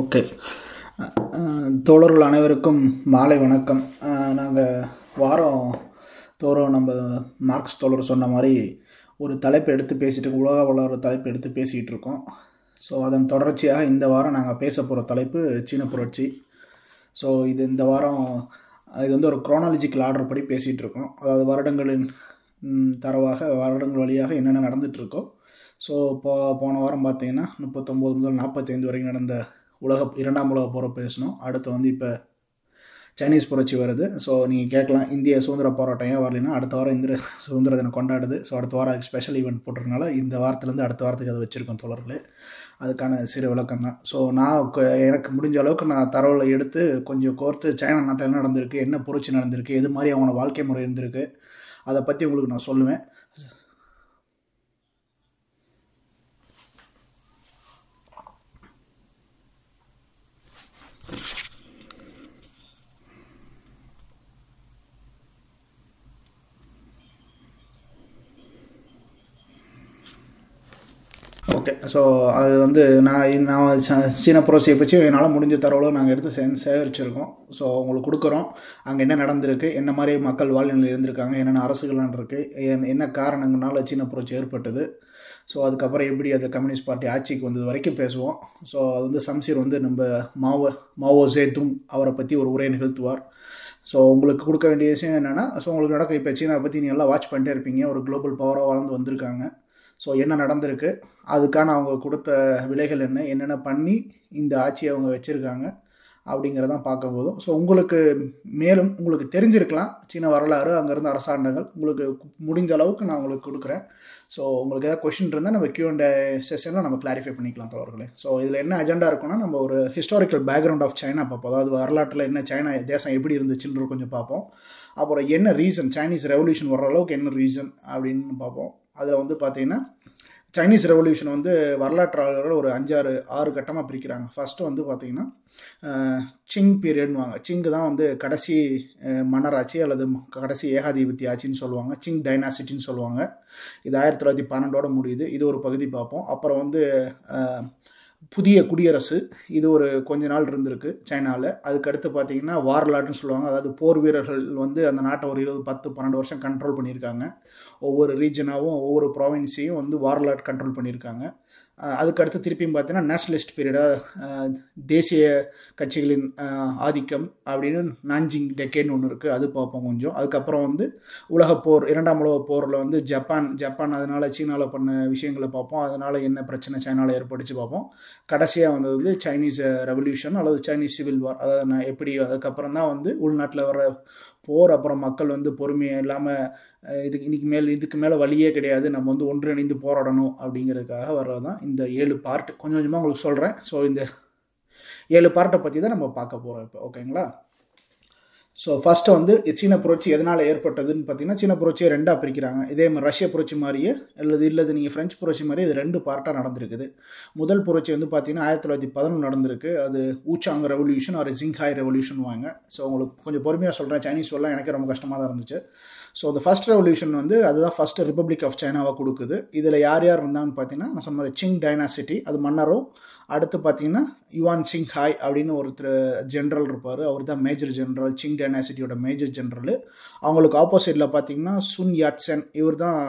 Okay. தோழர்கள் அனைவருக்கும் மாலை வணக்கம். நாங்கள் வாரம் தோறும் நம்ம மார்க்ஸ் தோழர் சொன்ன மாதிரி ஒரு தலைப்பு எடுத்து பேசிட்டு உலக வளர தலைப்பு எடுத்து பேசிகிட்டு இருக்கோம். ஸோ அதன் தொடர்ச்சியாக இந்த வாரம் நாங்கள் பேச போகிற தலைப்பு சீன புரட்சி. ஸோ இது இந்த வாரம் இது வந்து ஒரு குரோனாலஜிக்கல் ஆர்டர் படி பேசிகிட்டு இருக்கோம். அதாவது வருடங்களின் தரவாக வருடங்கள் வழியாக என்னென்ன நடந்துகிட்ருக்கோ ஸோ போ போன வாரம் பார்த்தீங்கன்னா முப்பத்தொம்போது முதல் நாற்பத்தைந்து வரைக்கும் நடந்த உலக இரண்டாம் உலக போரை பேசணும். அடுத்து வந்து இப்போ சைனீஸ் புரட்சி வருது. ஸோ நீங்கள் கேட்கலாம் இந்திய சுதந்திர போராட்டம் ஏன் வரலைன்னா அடுத்த வாரம் இந்திர சுதந்திர தினம் கொண்டாடுது. ஸோ அடுத்த வாரம் அதுக்கு ஸ்பெஷல் ஈவெண்ட் போட்டிருக்கனால இந்த வாரத்துலேருந்து அடுத்த வாரத்துக்கு அதை வச்சுருக்கோம் தோழர்களே. அதுக்கான சிறு விளக்கம் தான். ஸோ நான் எனக்கு முடிஞ்ச அளவுக்கு நான் தரவில் எடுத்து கொஞ்சம் கோர்த்து சைனா நாட்டில் என்ன நடந்திருக்கு என்ன புரட்சி நடந்திருக்கு எது மாதிரி அவங்களோட வாழ்க்கை முறை இருந்திருக்கு அதை பற்றி உங்களுக்கு நான் சொல்லுவேன் ஓகே ஸோ அது வந்து நான் நான் ச- சீன புரட்சியை பற்றி என்னால் முடிஞ்ச தரவுகளும் நாங்கள் எடுத்து சே சேகரிச்சிருக்கோம். ஸோ உங்களுக்கு கொடுக்குறோம். அங்கே என்ன நடந்திருக்கு என்ன மாதிரி மக்கள் வாழ்நிலையில் இருந்திருக்காங்க என்னென்ன அரசுகள்லாம் இருக்குது என்- என்ன காரணங்களால சீன புரட்சி ஏற்பட்டது. ஸோ அதுக்கப்புறம் எப்படி அது கம்யூனிஸ்ட் பார்ட்டி ஆட்சிக்கு வந்தது வரைக்கும் பேசுவோம். ஸோ அது வந்து சம்சீர் வந்து நம்ம மாவோ மாவோ ஜேதுங் அவரை பற்றி ஒரு உரை நிகழ்த்துவார். ஸோ உங்களுக்கு கொடுக்க வேண்டிய விஷயம் என்னென்னா ஸோ உங்களுக்கு நடக்க இப்போ சீனா பற்றி நீங்கள் எல்லாம் வாட்ச் பண்ணிட்டே இருப்பீங்க. ஒரு குளோபல் பவராக வளர்ந்து வந்திருக்காங்க. ஸோ என்ன நடந்திருக்கு? அதுக்கான அவங்க கொடுத்த விலைகள் என்ன? என்னென்ன பண்ணி இந்த ஆட்சியை அவங்க வச்சுருக்காங்க அப்படிங்கிறதான் பார்க்கும் போதும். ஸோ உங்களுக்கு மேலும் உங்களுக்கு தெரிஞ்சிருக்கலாம். சீன வரலாறு அங்கேருந்து அரசாண்டங்கள் உங்களுக்கு முடிஞ்ச அளவுக்கு நான் உங்களுக்கு கொடுக்குறேன். ஸோ உங்களுக்கு ஏதாவது கொஷின் இருந்தால் நம்ம கியூ அண்ட் செஷனில் நம்ம கிளாரிஃபை பண்ணிக்கலாம் தோழர்களே. ஸோ இதில் என்ன அஜெண்டா இருக்குன்னா நம்ம ஒரு ஹிஸ்டாரிக்கல் பேக்ரவுண்ட் ஆஃப் சைனா பார்ப்போம். அதாவது வரலாற்றில் என்ன சைனா தேசம் எப்படி இருந்துச்சுன்ற கொஞ்சம் பார்ப்போம். அப்புறம் என்ன ரீசன் சைனீஸ் ரெவல்யூஷன் வர்ற அளவுக்கு என்ன ரீசன் அப்படின்னு பார்ப்போம். அதில் வந்து பார்த்திங்கன்னா சைனீஸ் ரெவல்யூஷன் வந்து வரலாற்றாளர்கள் ஒரு அஞ்சாறு ஆறு கட்டமாக பிரிக்கிறாங்க. ஃபஸ்ட்டு வந்து பார்த்திங்கன்னா சிங் பீரியட்னுவாங்க சிங்கு தான் வந்து கடைசி மன்னராட்சி அல்லது கடைசி ஏகாதிபத்திய ஆட்சின்னு சொல்லுவாங்க. சிங் டைனாசிட்டின்னு சொல்லுவாங்க. இது ஆயிரத்தி தொள்ளாயிரத்தி பன்னெண்டோட முடியுது. இது ஒரு பகுதி பார்ப்போம். அப்புறம் வந்து புதிய குடியரசு. இது ஒரு கொஞ்ச நாள் இருந்திருக்கு சைனாவில் அதுக்கடுத்து பார்த்தீங்கன்னா வார்லாட்னு சொல்லுவாங்க. அதாவது போர் வீரர்கள் வந்து அந்த நாட்டை ஒரு இருபது பத்து பன்னெண்டு வருஷம் கண்ட்ரோல் பண்ணியிருக்காங்க. ஒவ்வொரு ரீஜனாகவும் ஒவ்வொரு ப்ராவின்ஸையும் வந்து வார்லாட் கண்ட்ரோல் பண்ணியிருக்காங்க. அதுக்கடுத்து திருப்பியும் பார்த்தீங்கன்னா நேஷனலிஸ்ட் பீரியடாக தேசிய கட்சிகளின் ஆதிக்கம் அப்படின்னு நாஞ்சிங் டெக்கேன்னு ஒன்று இருக்குது அது பார்ப்போம் கொஞ்சம். அதுக்கப்புறம் வந்து உலகப் போர் இரண்டாம் உலகப் போரில் வந்து ஜப்பான் ஜப்பான் அதனால் சீனாவில் பண்ண விஷயங்களை பார்ப்போம். அதனால் என்ன பிரச்சனை சைனாவில் ஏற்பட்டுச்சு பார்ப்போம். கடைசியாக வந்தது வந்து சைனீஸ் ரெவல்யூஷன் அல்லது சைனீஸ் சிவில் வார் அதாவது நான் எப்படி அதுக்கப்புறம் தான் வந்து உள்நாட்டில் வர போர் அப்புறம் மக்கள் வந்து பொறுமையாக இல்லாமல் இதுக்கு இன்னைக்கு மேல் இதுக்கு மேலே வழியே கிடையாது. நம்ம வந்து ஒன்றிணைந்து போராடணும் அப்படிங்கிறதுக்காக வர்றது தான் இந்த ஏழு பார்ட் கொஞ்சம் கொஞ்சமாக உங்களுக்கு சொல்கிறேன் ஸோ இந்த ஏழு பார்ட்டை பற்றி தான் நம்ம பார்க்க போகிறோம் இப்போ. ஓகேங்களா ஸோ ஃபஸ்ட்டு வந்து சீன புரட்சி எதனால் ஏற்பட்டதுன்னு பார்த்தீங்கன்னா சீன புரட்சியை ரெண்டாக பிரிக்கிறாங்க. இதே மாதிரி ரஷ்ய புரட்சி மாதிரியே அல்லது இல்லது நீங்கள் ஃப்ரெஞ்சு புரட்சி மாதிரியே இது ரெண்டு பார்ட்டாக நடந்திருக்குது. முதல் புரட்சி வந்து பார்த்தீங்கன்னா ஆயிரத்தி தொள்ளாயிரத்தி பதினொன்று நடந்திருக்கு. அது ஊச்சாங் ரெவல்யூஷன் ஒரு ஜிங்ஹாய் ரெவல்யூஷன் வாங்க ஸோ உங்களுக்கு கொஞ்சம் பொறுமையாக சொல்கிறேன் சைனீஸ் சொல்லலாம். எனக்கு ரொம்ப கஷ்டமாக தான் இருந்துச்சு. ஸோ அந்த ஃபர்ஸ்ட் ரெவல்யூஷன் வந்து அதுதான் ஃபஸ்ட்டு ரிப்பப்ளிக் ஆஃப் சைனாவை கொடுக்குது. இதில் யார் யார் இருந்தாங்கன்னு பார்த்தீங்கன்னா நான் சொன்ன மாதிரி சிங் டைனாசிட்டி அது மன்னரும் அடுத்து பார்த்தீங்கன்னா யுவான் சிங் ஹாய் அப்படின்னு ஒருத்தர் ஜென்ரல் இருப்பார். அவர் தான் மேஜர் ஜென்ரல் சிங் டைனாசிட்டியோட மேஜர் ஜென்ரல் அவங்களுக்கு ஆப்போசிட்டில் பார்த்தீங்கன்னா சுன் யாட்சன் இவர் தான்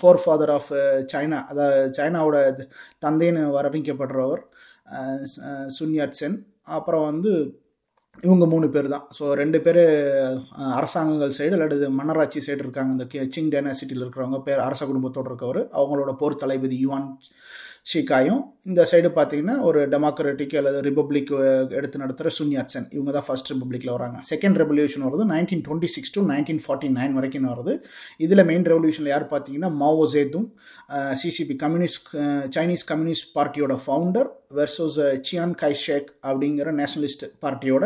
ஃபோர் ஃபாதர் ஆஃப் சைனா அதாவது சைனாவோட தந்தைன்னு வர்ணிக்கப்படுறவர் சுன் யாட்சென் அப்புறம் வந்து இவங்க மூணு பேர் தான். ஸோ ரெண்டு பேர் அரசாங்கங்கள் சைடு அல்லது மன்னராட்சி சைடு இருக்காங்க. இந்த கி- சிங் டைனாசிட்டியில் இருக்கிறவங்க பேர் அரச குடும்பத்தோடு இருக்கவர் அவங்களோட போர் தளபதி யுவான் ஷிகாயும் இந்த சைடு பார்த்தீங்கன்னா ஒரு டெமோக்ராட்டிக் அல்லது ரிபப்ளிக் எடுத்து நடத்துகிற சுன்யாட்சன் இவங்க தான் ஃபர்ஸ்ட் ரிப்பப்ளிக்கில் வராங்க. செகண்ட் ரெவல்யூஷன் வருது nineteen twenty six to nineteen forty nine வரைக்கும் வருது இதில் மெயின் ரெவல்யூஷனில் யார் பார்த்தீங்கன்னா Mao Zedong CCP communist Chinese communist பார்ட்டியோட founder versus Chiang Kai shek அப்படிங்கிற நேஷனலிஸ்ட் பார்ட்டியோட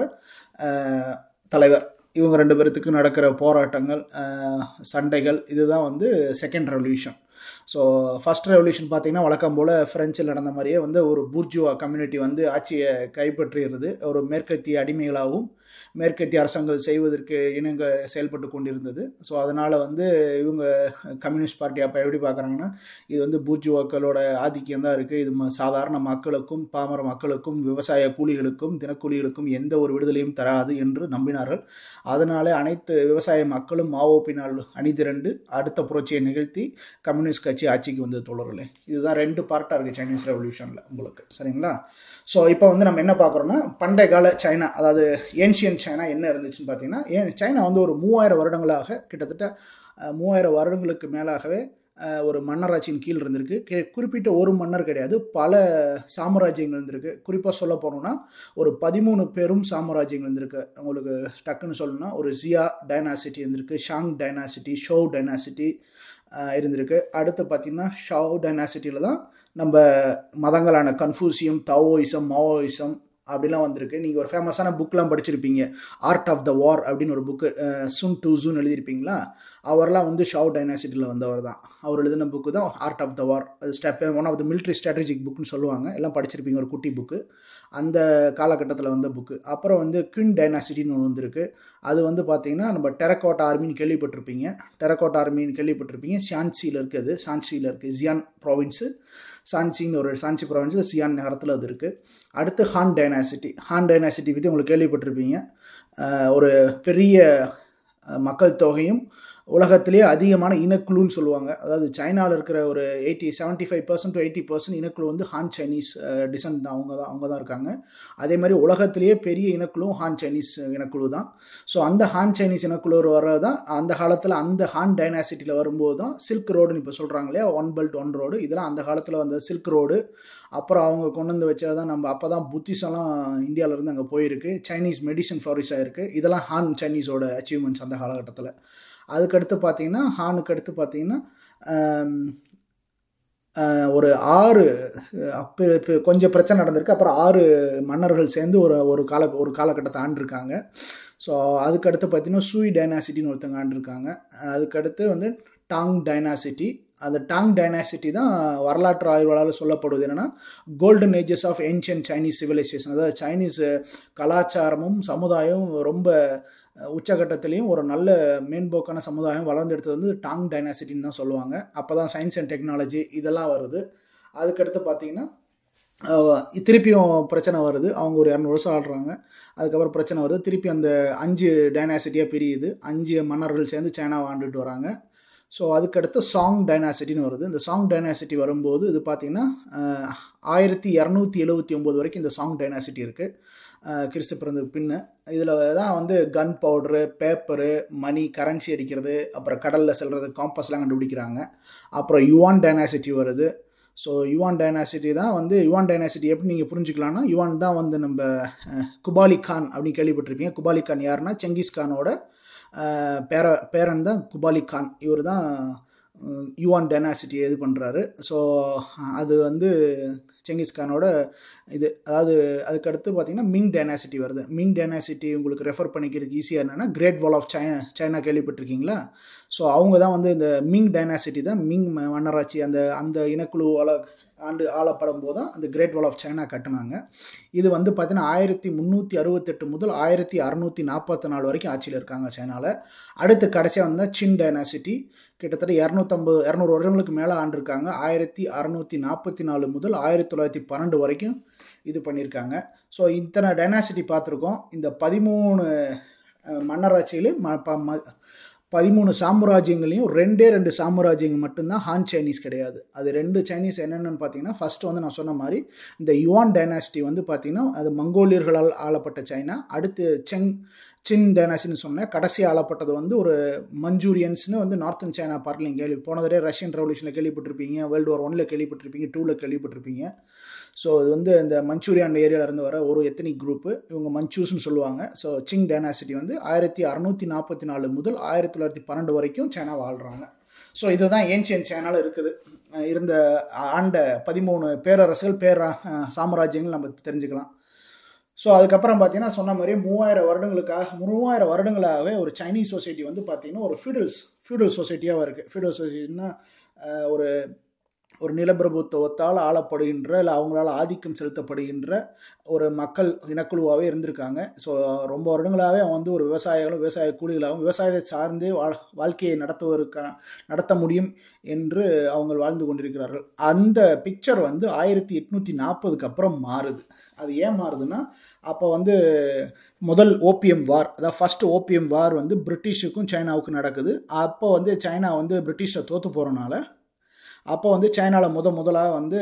தலைவர். இவங்க ரெண்டு பேர்த்துக்கு நடக்கிற போராட்டங்கள் சண்டைகள் இதுதான் வந்து second revolution so first revolution பார்த்தீங்கன்னா வழக்கம் போல் ஃப்ரெஞ்சில் நடந்த மாதிரியே வந்து ஒரு பூர்ஜுவா கம்யூனிட்டி வந்து ஆட்சியை கைப்பற்றிடுது ஒரு மேற்கத்திய அடிமைகளாகவும் மேற்கத்திய அரசாங்கங்கள் செய்வதற்கு இணங்க செயல்பட்டு கொண்டிருந்தது. ஸோ அதனால் வந்து இவங்க கம்யூனிஸ்ட் பார்ட்டி அப்போ எப்படி பார்க்குறாங்கன்னா இது வந்து பூர்ஜுவாக்களோட ஆதிக்கம் தான் இருக்குது இது ம- சாதாரண மக்களுக்கும் பாமர மக்களுக்கும் விவசாய கூலிகளுக்கும் தினக்கூலிகளுக்கும் எந்த ஒரு விடுதலையும் தராது என்று நம்பினார்கள். அதனாலே அனைத்து விவசாய மக்களும் மாவோ பின்னால் அணிதிரண்டு அடுத்த புரட்சியை நிகழ்த்தி கம்யூனிஸ்ட் கட்சி ஆட்சிக்கு வந்தது தோழர்களே. இதுதான் ரெண்டு பார்ட்டாக இருக்குது சைனீஸ் ரெவல்யூஷனில் உங்களுக்கு. சரிங்களா? ஸோ இப்போ வந்து நம்ம என்ன பார்க்குறோம்னா பண்டைய கால சைனா அதாவது ஏன்ஷியன் சைனா என்ன இருந்துச்சுன்னு பார்த்தீங்கன்னா ஏன் சைனா வந்து ஒரு மூவாயிரம் வருடங்களாக கிட்டத்தட்ட மூவாயிரம் வருடங்களுக்கு மேலாகவே ஒரு மன்னராட்சியின் கீழ் இருந்திருக்கு. குறிப்பிட்ட ஒரு மன்னர் கிடையாது பல சாம்ராஜ்யங்கள் இருந்திருக்கு. குறிப்பாக சொல்ல போனோம்னா ஒரு பதிமூணு பெரும் சாம்ராஜ்யங்கள் இருந்திருக்கு. உங்களுக்கு டக்குன்னு சொல்லணும்னா ஒரு ஜியா டைனாசிட்டி இருந்திருக்கு ஷாங் டைனாசிட்டி ஷோ டைனாசிட்டி இருந்திருக்கு. அடுத்து பார்த்திங்கன்னா ஷாவ் டைனாசிட்டியில் தான் நம்ம மதங்களான கன்ஃபூசியம் தாவோயிசம் மாவோயிசம் அப்படிலாம் வந்திருக்கு. நீங்கள் ஒரு ஃபேமஸான புக்லாம் படிச்சிருப்பீங்க. ஆர்ட் ஆஃப் த வார் அப்படின்னு ஒரு புக்கு சுன் டூ ஜூன் எழுதியிருப்பீங்களா? அவர்லாம் வந்து ஷாவ் டைனாசிட்டியில் வந்தவர் தான். அவர் எழுதின புக்கு தான் ஆர்ட் ஆஃப் த வார் அது step one of the military strategic புக்னு சொல்லுவாங்க. எல்லாம் படிச்சிருப்பீங்க ஒரு குட்டி புக்கு அந்த காலகட்டத்தில் வந்த புக்கு அப்புறம் வந்து குயின் டைனாசிட்டின்னு ஒன்று வந்திருக்கு. அது வந்து பார்த்தீங்கன்னா நம்ம டெரக்கோட்டா ஆர்மின்னு கேள்விப்பட்டிருப்பீங்க. டெரக்கோட்டா ஆர்மின்னு கேள்விப்பட்டிருப்பீங்க. சான்சியில் இருக்குது. சான்சியில் இருக்குது ஜியான் ப்ராவின்ஸு சான்சின்னு ஒரு சான்சி ப்ராவின்ஸில் சியான் நகரத்தில் அது இருக்குது அடுத்து ஹான் டைனாசிட்டி ஹான் டைனாசிட்டி பற்றி உங்களுக்கு கேள்விப்பட்டிருப்பீங்க. ஒரு பெரிய மக்கள் தொகையும் உலகத்திலே அதிகமான இனக்குழுன்னு சொல்லுவாங்க. அதாவது சைனாவில் இருக்கிற ஒரு eighty seventy five percent to eighty percent இனக்குழு வந்து ஹான் சைனீஸ் டிசன்ட் தான். அவங்க தான் அவங்க தான் இருக்காங்க. அதே மாதிரி உலகத்திலேயே பெரிய இனக்குழுவும் ஹான் சைனீஸ் இனக்குழு தான். ஸோ அந்த ஹான் சைனீஸ் இனக்குழு வர்றது தான். அந்த காலத்தில் அந்த ஹான் டைனாசிட்டியில் வரும்போது தான் சில்க் ரோடுன்னு இப்போ சொல்கிறாங்க இல்லையா? ஒன் பெல்ட் ஒன் ரோடு இதெல்லாம் அந்த காலத்தில் வந்த சில்க் ரோடு அப்புறம் அவங்க கொண்டு வந்து வச்சா தான் நம்ம அப்போ தான் புத்திசம்லாம் இந்தியாவிலேருந்து அங்கே போயிருக்கு. சைனீஸ் மெடிசன் ஃப்ளோரிஸ் ஆகிருக்கு இதெல்லாம் ஹான் சைனீஸோட அச்சீவ்மெண்ட்ஸ் அந்த காலகட்டத்தில். அதுக்கடுத்து பார்த்தீங்கன்னா ஹானுக்கு அடுத்து பார்த்தீங்கன்னா ஒரு ஆறு அப்போ இப்போ கொஞ்சம் பிரச்சனை நடந்திருக்கு. அப்புறம் ஆறு மன்னர்கள் சேர்ந்து ஒரு ஒரு கால ஒரு காலகட்டத்தை ஆண்டிருக்காங்க. ஸோ அதுக்கடுத்து பார்த்தீங்கன்னா சூய் டைனாசிட்டின்னு ஒருத்தங்க ஆண்டிருக்காங்க. அதுக்கடுத்து வந்து டாங் டைனாசிட்டி அந்த டாங் டைனாசிட்டி தான் வரலாற்று ஆய்வாளர் சொல்லப்படுவது என்னென்னா golden ages of ancient Chinese civilization அதாவது சைனீஸ் கலாச்சாரமும் சமுதாயமும் ரொம்ப உச்சகட்டத்திலையும் ஒரு நல்ல மேம்போக்கான சமுதாயம் வளர்ந்தெடுத்தது வந்து டாங் டைனாசிட்டின்னு தான் சொல்லுவாங்க. அப்போ தான் சயின்ஸ் அண்ட் டெக்னாலஜி இதெல்லாம் வருது. அதுக்கடுத்து பார்த்தீங்கன்னா திருப்பியும் பிரச்சனை வருது. அவங்க ஒரு இரநூறு வருஷம் ஆடுறாங்க அதுக்கப்புறம் பிரச்சனை வருது. திருப்பி அந்த அஞ்சு டைனாசிட்டியாக பிரியுது. அஞ்சு மன்னர்கள் சேர்ந்து சைனாவை ஆண்டுட்டு வராங்க. ஸோ அதுக்கடுத்து சாங் டைனாசிட்டின்னு வருது. இந்த சாங் டைனாசிட்டி வரும்போது இது பார்த்திங்கன்னா ஆயிரத்தி இரநூத்தி எழுபத்தி ஒம்பது வரைக்கும் இந்த சாங் டைனாசிட்டி இருக்குது கிறிஸ்து பிறந்த பின்ன இதில் தான் வந்து கன் பவுட்ரு பேப்பரு மணி கரன்சி அடிக்கிறது அப்புறம் கடலில் செல்வது காம்பஸ்லாம் கண்டுபிடிக்கிறாங்க. அப்புறம் யுவான் டைனாசிட்டி வருது. ஸோ யுவான் டைனாசிட்டி தான் வந்து யுவான் டைனாசிட்டி எப்படி நீங்கள் புரிஞ்சுக்கலாம்னா யுவான் தான் வந்து நம்ம குபாலி கான் அப்படின்னு கேள்விப்பட்டிருப்பீங்க. குபாலி கான் யாருன்னா செங்கிஸ் கானோட பேர பேரன் தான் குபாலி கான். இவர் தான் யுவான் டைனாசிட்டியை இது பண்ணுறாரு ஸோ அது வந்து செங்கிஸ்கானோட இது அதாவது அதுக்கடுத்து பார்த்தீங்கன்னா மிங் டைனாசிட்டி வருது. மிங் டைனாசிட்டி உங்களுக்கு ரெஃபர் பண்ணிக்கிறதுக்கு ஈஸியாக என்னென்னா great wall of China China கேள்விப்பட்டிருக்கீங்களா? ஸோ அவங்க தான் வந்து இந்த மிங் டைனாசிட்டி தான் மிங் மன்னராட்சி அந்த அந்த இனக்குழுவால் ஆண்டு ஆளப்படும் போது தான் அந்த கிரேட் வால் ஆஃப் சைனா கட்டினாங்க. இது வந்து பார்த்திங்கன்னா ஆயிரத்தி முந்நூற்றி அறுபத்தெட்டு முதல் ஆயிரத்தி அறநூற்றி நாற்பத்தி நாலு வரைக்கும் ஆட்சியில் இருக்காங்க சைனாவில் அடுத்து கடைசியாக வந்தால் சின் டைனாசிட்டி கிட்டத்தட்ட இரநூத்தம்பது இரநூறு வருடங்களுக்கு மேலே ஆண்டிருக்காங்க. ஆயிரத்தி அறநூற்றி நாற்பத்தி நாலு முதல் ஆயிரத்தி தொள்ளாயிரத்தி பன்னெண்டு வரைக்கும் இது பண்ணியிருக்காங்க. ஸோ இத்தனை டைனாசிட்டி பார்த்துருக்கோம். இந்த பதிமூணு அஹ், ம ப- ம- பதிமூணு சாம்ராஜ்யங்களையும் ரெண்டே ரெண்டு சாம்ராஜ்யங்கள் மட்டும்தான் ஹான் சைனீஸ் கிடையாது. அது ரெண்டு சைனீஸ் என்னென்னு பார்த்தீங்கன்னா ஃபஸ்ட்டு வந்து நான் சொன்ன மாதிரி இந்த யுவான் டைனாசிட்டி வந்து பார்த்திங்கன்னா அது மங்கோலியர்களால் ஆளப்பட்ட சைனா அடுத்து செங் சின் டைனாசின்னு சொன்னேன். கடைசி ஆளப்பட்டது வந்து ஒரு மஞ்சூரியன்ஸ்னு வந்து நார்த்தன் சைனா பார்ட்டில் கேள்வி போன தடவை ரஷ்யன் ரெவல்யூஷனில் கேள்விப்பட்டிருப்பீங்க வேர்ல்டு வார் ஒன்ல கேள்விப்பட்டிருப்பீங்க டூவில் கேள்விப்பட்டிருப்பீங்க. ஸோ இது வந்து இந்த மஞ்சூரியான் ஏரியாவிலேருந்து வர ஒரு எத்தனிக் குரூப்பு இவங்க மஞ்சூஸ்னு சொல்லுவாங்க. ஸோ சிங் டைனாசிட்டி வந்து ஆயிரத்தி அறநூற்றி நாற்பத்தி நாலு முதல் ஆயிரத்தி தொள்ளாயிரத்தி பன்னெண்டு வரைக்கும் சைனா வாழ்கிறாங்க ஸோ இதுதான் ஏன்சியன் சைனாவில் இருக்குது. இருந்த ஆண்ட பதிமூணு பேரரசுகள் பேர சாம்ராஜ்யங்கள் நம்ம தெரிஞ்சுக்கலாம். ஸோ அதுக்கப்புறம் பார்த்தீங்கன்னா சொன்ன மாதிரி மூவாயிரம் வருடங்களுக்காக மூவாயிரம் வருடங்களாகவே ஒரு சைனீஸ் சொசைட்டி வந்து பார்த்தீங்கன்னா ஒரு ஃபியூடல்ஸ் ஃபியூடல் சொசைட்டியாக இருக்குது ஃபியூடல் சொசைட்டின்னா ஒரு ஒரு நிலப்பிரபுத்துவத்தால் ஆளப்படுகின்ற இல்லை அவங்களால் ஆதிக்கம் செலுத்தப்படுகின்ற ஒரு மக்கள் இனக்குழுவாகவே இருந்திருக்காங்க. ஸோ ரொம்ப வருடங்களாகவே அவன் வந்து ஒரு விவசாயிகளும் விவசாய கூலிகளாகவும் விவசாயத்தை சார்ந்தே வாழ் வாழ்க்கையை நடத்துவதற்கா நடத்த முடியும் என்று அவங்க வாழ்ந்து கொண்டிருக்கிறார்கள். அந்த பிக்சர் வந்து ஆயிரத்தி எட்நூற்றி நாற்பதுக்கு அப்புறம் மாறுது. அது ஏன் மாறுதுன்னா அப்போ வந்து முதல் ஓபிஎம் வார் அதாவது ஃபஸ்ட் ஓபிஎம் வார் வந்து பிரிட்டிஷுக்கும் சைனாவுக்கும் நடக்குது. அப்போ வந்து சைனா வந்து பிரிட்டிஷை தோற்று போகிறனால அப்போ வந்து சைனாவில் முத முதலாக வந்து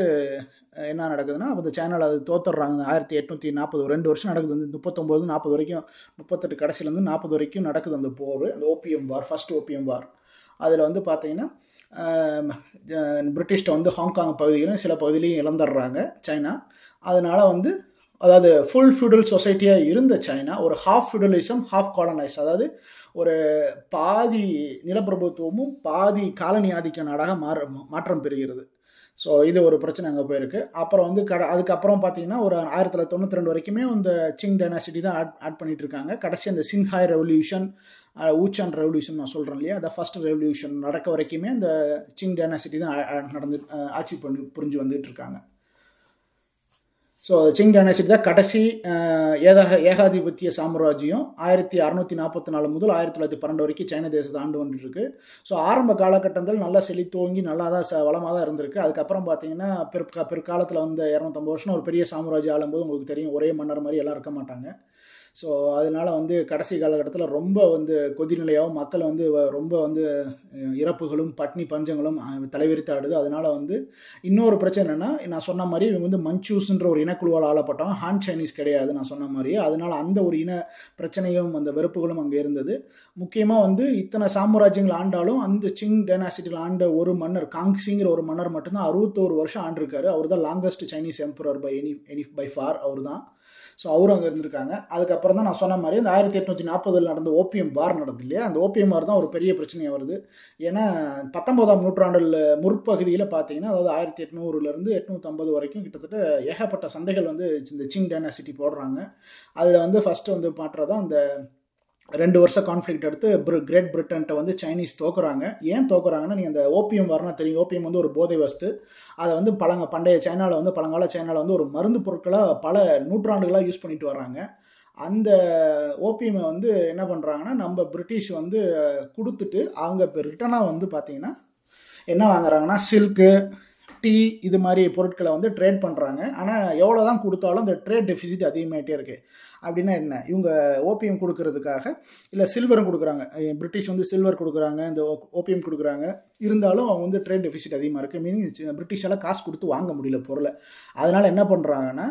என்ன நடக்குதுன்னா அப்போ இந்த சைனாவில் அது தோத்துடுறாங்க. ஆயிரத்தி எட்நூற்றி நாற்பது ரெண்டு வருஷம் நடக்குது. இந்த முப்பத்தொம்போது நாற்பது வரைக்கும் முப்பத்தெட்டு கடைசிலேருந்து நாற்பது வரைக்கும் நடக்குது அந்த போர் அந்த opium war first opium war அதில் வந்து பார்த்தீங்கன்னா பிரிட்டிஷ்ட வந்து ஹாங்காங் பகுதியிலும் சில பகுதியிலையும் இழந்துடுறாங்க சைனா. அதனால் வந்து அதாவது ஃபுல் ஃபியூடல் சொசைட்டியாக இருந்த சைனா ஒரு ஹாஃப் ஃபியூடலிசம் ஹாஃப் காலனைஸ் அதாவது ஒரு பாதி நிலப்பிரபுத்துவமும் பாதி காலனி ஆதிக்க நாடாக மாற மாற்றம் பெறுகிறது. ஸோ இது ஒரு பிரச்சனை அங்கே போயிருக்கு. அப்புறம் வந்து கட அதுக்கப்புறம் பார்த்தீங்கன்னா ஒரு ஆயிரத்தி தொள்ளாயிரத்தி தொண்ணூற்றி ரெண்டு வரைக்குமே இந்த சிங் டைனாசிட்டி தான் ஆட் ஆட் பண்ணிட்டு இருக்காங்க கடைசி அந்த சின்ஹாய் ரெவல்யூஷன் ஊச்சான் ரெவல்யூஷன் நான் சொல்கிறேன் இல்லையா? அந்த ஃபர்ஸ்ட் ரெவல்யூஷன் நடக்க வரைக்குமே அந்த சிங் டைனாசிட்டி தான் நடந்து ஆட்சி பண்ணி புரிஞ்சு வந்துட்டு இருக்காங்க ஸோ சிங் டைனாசிட்டி தான் கடைசி அஹ், ஏகாதிபத்திய சாம்ராஜ்யம் ஆயிரத்தி அறநூற்றி நாற்பத்தி நாலு முதல் ஆயிரத்தி தொள்ளாயிரத்தி பன்னெண்டு வரைக்கும் சைன தேசத்தை ஆண்டு வந்துட்டு இருக்கு ஸோ ஆரம்ப காலகட்டத்தில் நல்லா செழித்தோங்கி நல்லா தான் ச வளமாக தான் இருந்திருக்கு. அதுக்கப்புறம் பார்த்தீங்கன்னா பிற்கா பிற்காலத்தில் வந்து இரநூத்தம்பது வருஷம் ஒரு பெரிய சாம்ராஜ்யம் ஆளும்போது உங்களுக்கு தெரியும் ஒரே மன்னர் மாதிரி எல்லாம் இருக்க மாட்டாங்க. ஸோ அதனால் வந்து கடைசி காலகட்டத்தில் ரொம்ப வந்து கொதிநிலையாகவும் மக்கள் வந்து வ- ரொம்ப வந்து இறப்புகளும் பட்னி பஞ்சங்களும் தலைவிரித்தாடுது. அதனால் வந்து இன்னொரு பிரச்சனை என்னன்னா நான் சொன்ன மாதிரி இவங்க வந்து மஞ்சூஸ்ன்ற ஒரு இனக்குழுவால் ஆளப்பட்டோம் ஹான் சைனீஸ் கிடையாது நான் சொன்ன மாதிரி அதனால் அந்த ஒரு இன பிரச்சனையும் அந்த வெறுப்புகளும் அங்கே இருந்தது. முக்கியமாக வந்து இத்தனை சாம்ராஜ்யங்கள் ஆண்டாலும் அந்த சிங் டைனாசிட்டியில் ஆண்ட ஒரு மன்னர் காங்சிங்கிற ஒரு மன்னர் மட்டும்தான் அறுபத்தோரு வருஷம் ஆண்டிருக்காரு. அவர் தான் longest Chinese emperor by any any by far அவர் தான் ஸோ அவரும் அங்கே இருந்திருக்காங்க. அதுக்கப்புறம் தான் நான் சொன்ன மாதிரி இந்த ஆயிரத்தி எட்நூற்றி நாற்பதில் நடந்த ஓபியம் வார் நடந்தது இல்லையா? அந்த ஓபியம் வார் தான் ஒரு பெரிய பிரச்சனையாக வருது. ஏன்னா பத்தொன்பதாம் நூற்றாண்டில் முற்பகுதியில் பார்த்தீங்கன்னா அதாவது ஆயிரத்தி எட்நூறுலேருந்து எட்நூற்றம்பது வரைக்கும் கிட்டத்தட்ட ஏகப்பட்ட சண்டைகள் வந்து இந்த சிங் டைனாசிட்டி போடுறாங்க. அதில் வந்து ஃபஸ்ட்டு வந்து மாற்றுறது அந்த ரெண்டு வருஷம் கான்ஃப்ளிக்ட் எடுத்து பிரி- கிரேட் பிரிட்டன்ட்ட வந்து சைனீஸ் தோக்குறாங்க. ஏன் தோக்குறாங்கன்னா நீங்கள் அந்த ஓபியம் வரணும் தெரியும். ஓபியம் வந்து ஒரு போதை வஸ்து. அதை வந்து பழங்க பண்டைய சைனாவில் வந்து பழங்கால சைனாவில் வந்து ஒரு மருந்து பொருட்களாக பல நூற்றாண்டுகளாக யூஸ் பண்ணிட்டு வர்றாங்க. அந்த ஓபியமை வந்து என்ன பண்ணுறாங்கன்னா நம்ம பிரிட்டிஷ் வந்து கொடுத்துட்டு அவங்க இப்போ ரிட்டனாக வந்து பார்த்தீங்கன்னா என்ன வாங்குறாங்கன்னா சில்க்கு டீ இது மாதிரி பொருட்களை வந்து ட்ரேட் பண்ணுறாங்க ஆனால் எவ்வளோ தான் கொடுத்தாலும் அந்த ட்ரேட் டெஃபிசிட் அதிகமாகிட்டே இருக்குது அப்படின்னா என்ன? இவங்க ஓபியம் கொடுக்கறதுக்காக இல்லை சில்வரும் கொடுக்குறாங்க. பிரிட்டிஷ் வந்து சில்வர் கொடுக்குறாங்க இந்த ஓபியம் கொடுக்குறாங்க. இருந்தாலும் அவங்க வந்து ட்ரேட் டெஃபிசிட் அதிகமாக இருக்குது மீனிங் பிரிட்டிஷால் காசு கொடுத்து வாங்க முடியல பொருளை. அதனால் என்ன பண்ணுறாங்கன்னா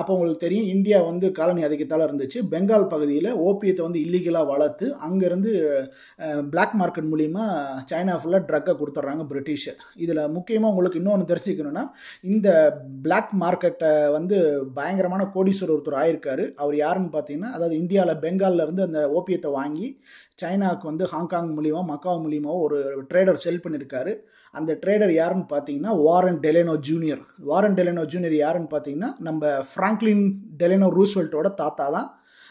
அப்போ உங்களுக்கு தெரியும் இந்தியா வந்து காலனி அதிகத்தால் இருந்துச்சு. பெங்கால் பகுதியில் ஓபியத்தை வந்து இல்லீகலாக வளர்த்து அங்கேருந்து பிளாக் மார்க்கெட் மூலிமா சைனா ஃபுல்லாக ட்ரக்கை கொடுத்துட்றாங்க பிரிட்டிஷ் இதில் முக்கியமாக உங்களுக்கு இன்னொன்று தெரிஞ்சுக்கணுன்னா இந்த பிளாக் மார்க்கெட்டை வந்து பயங்கரமான கோடீஸ்வரர் ஒருத்தர் ஆயிருக்காரு. அவர் அவர் யாருன்னு பார்த்தீங்கன்னா அதாவது இந்தியாவில் பெங்காலில் இருந்து அந்த ஓபியத்தை வாங்கி சைனாவுக்கு வந்து ஹாங்காங் மூலியமாக மக்காவ் மூலியமாக ஒரு ட்ரேடர் செல் பண்ணியிருக்காரு அந்த ட்ரேடர் யாருன்னு பார்த்தீங்கன்னா Warren Delano junior Warren Delano junior யாருன்னு பார்த்தீங்கன்னா நம்ம ஃப்ராங்க்லின் டெலேனோ ரூஸ்வெல்ட்டோட தாத்தா தான்.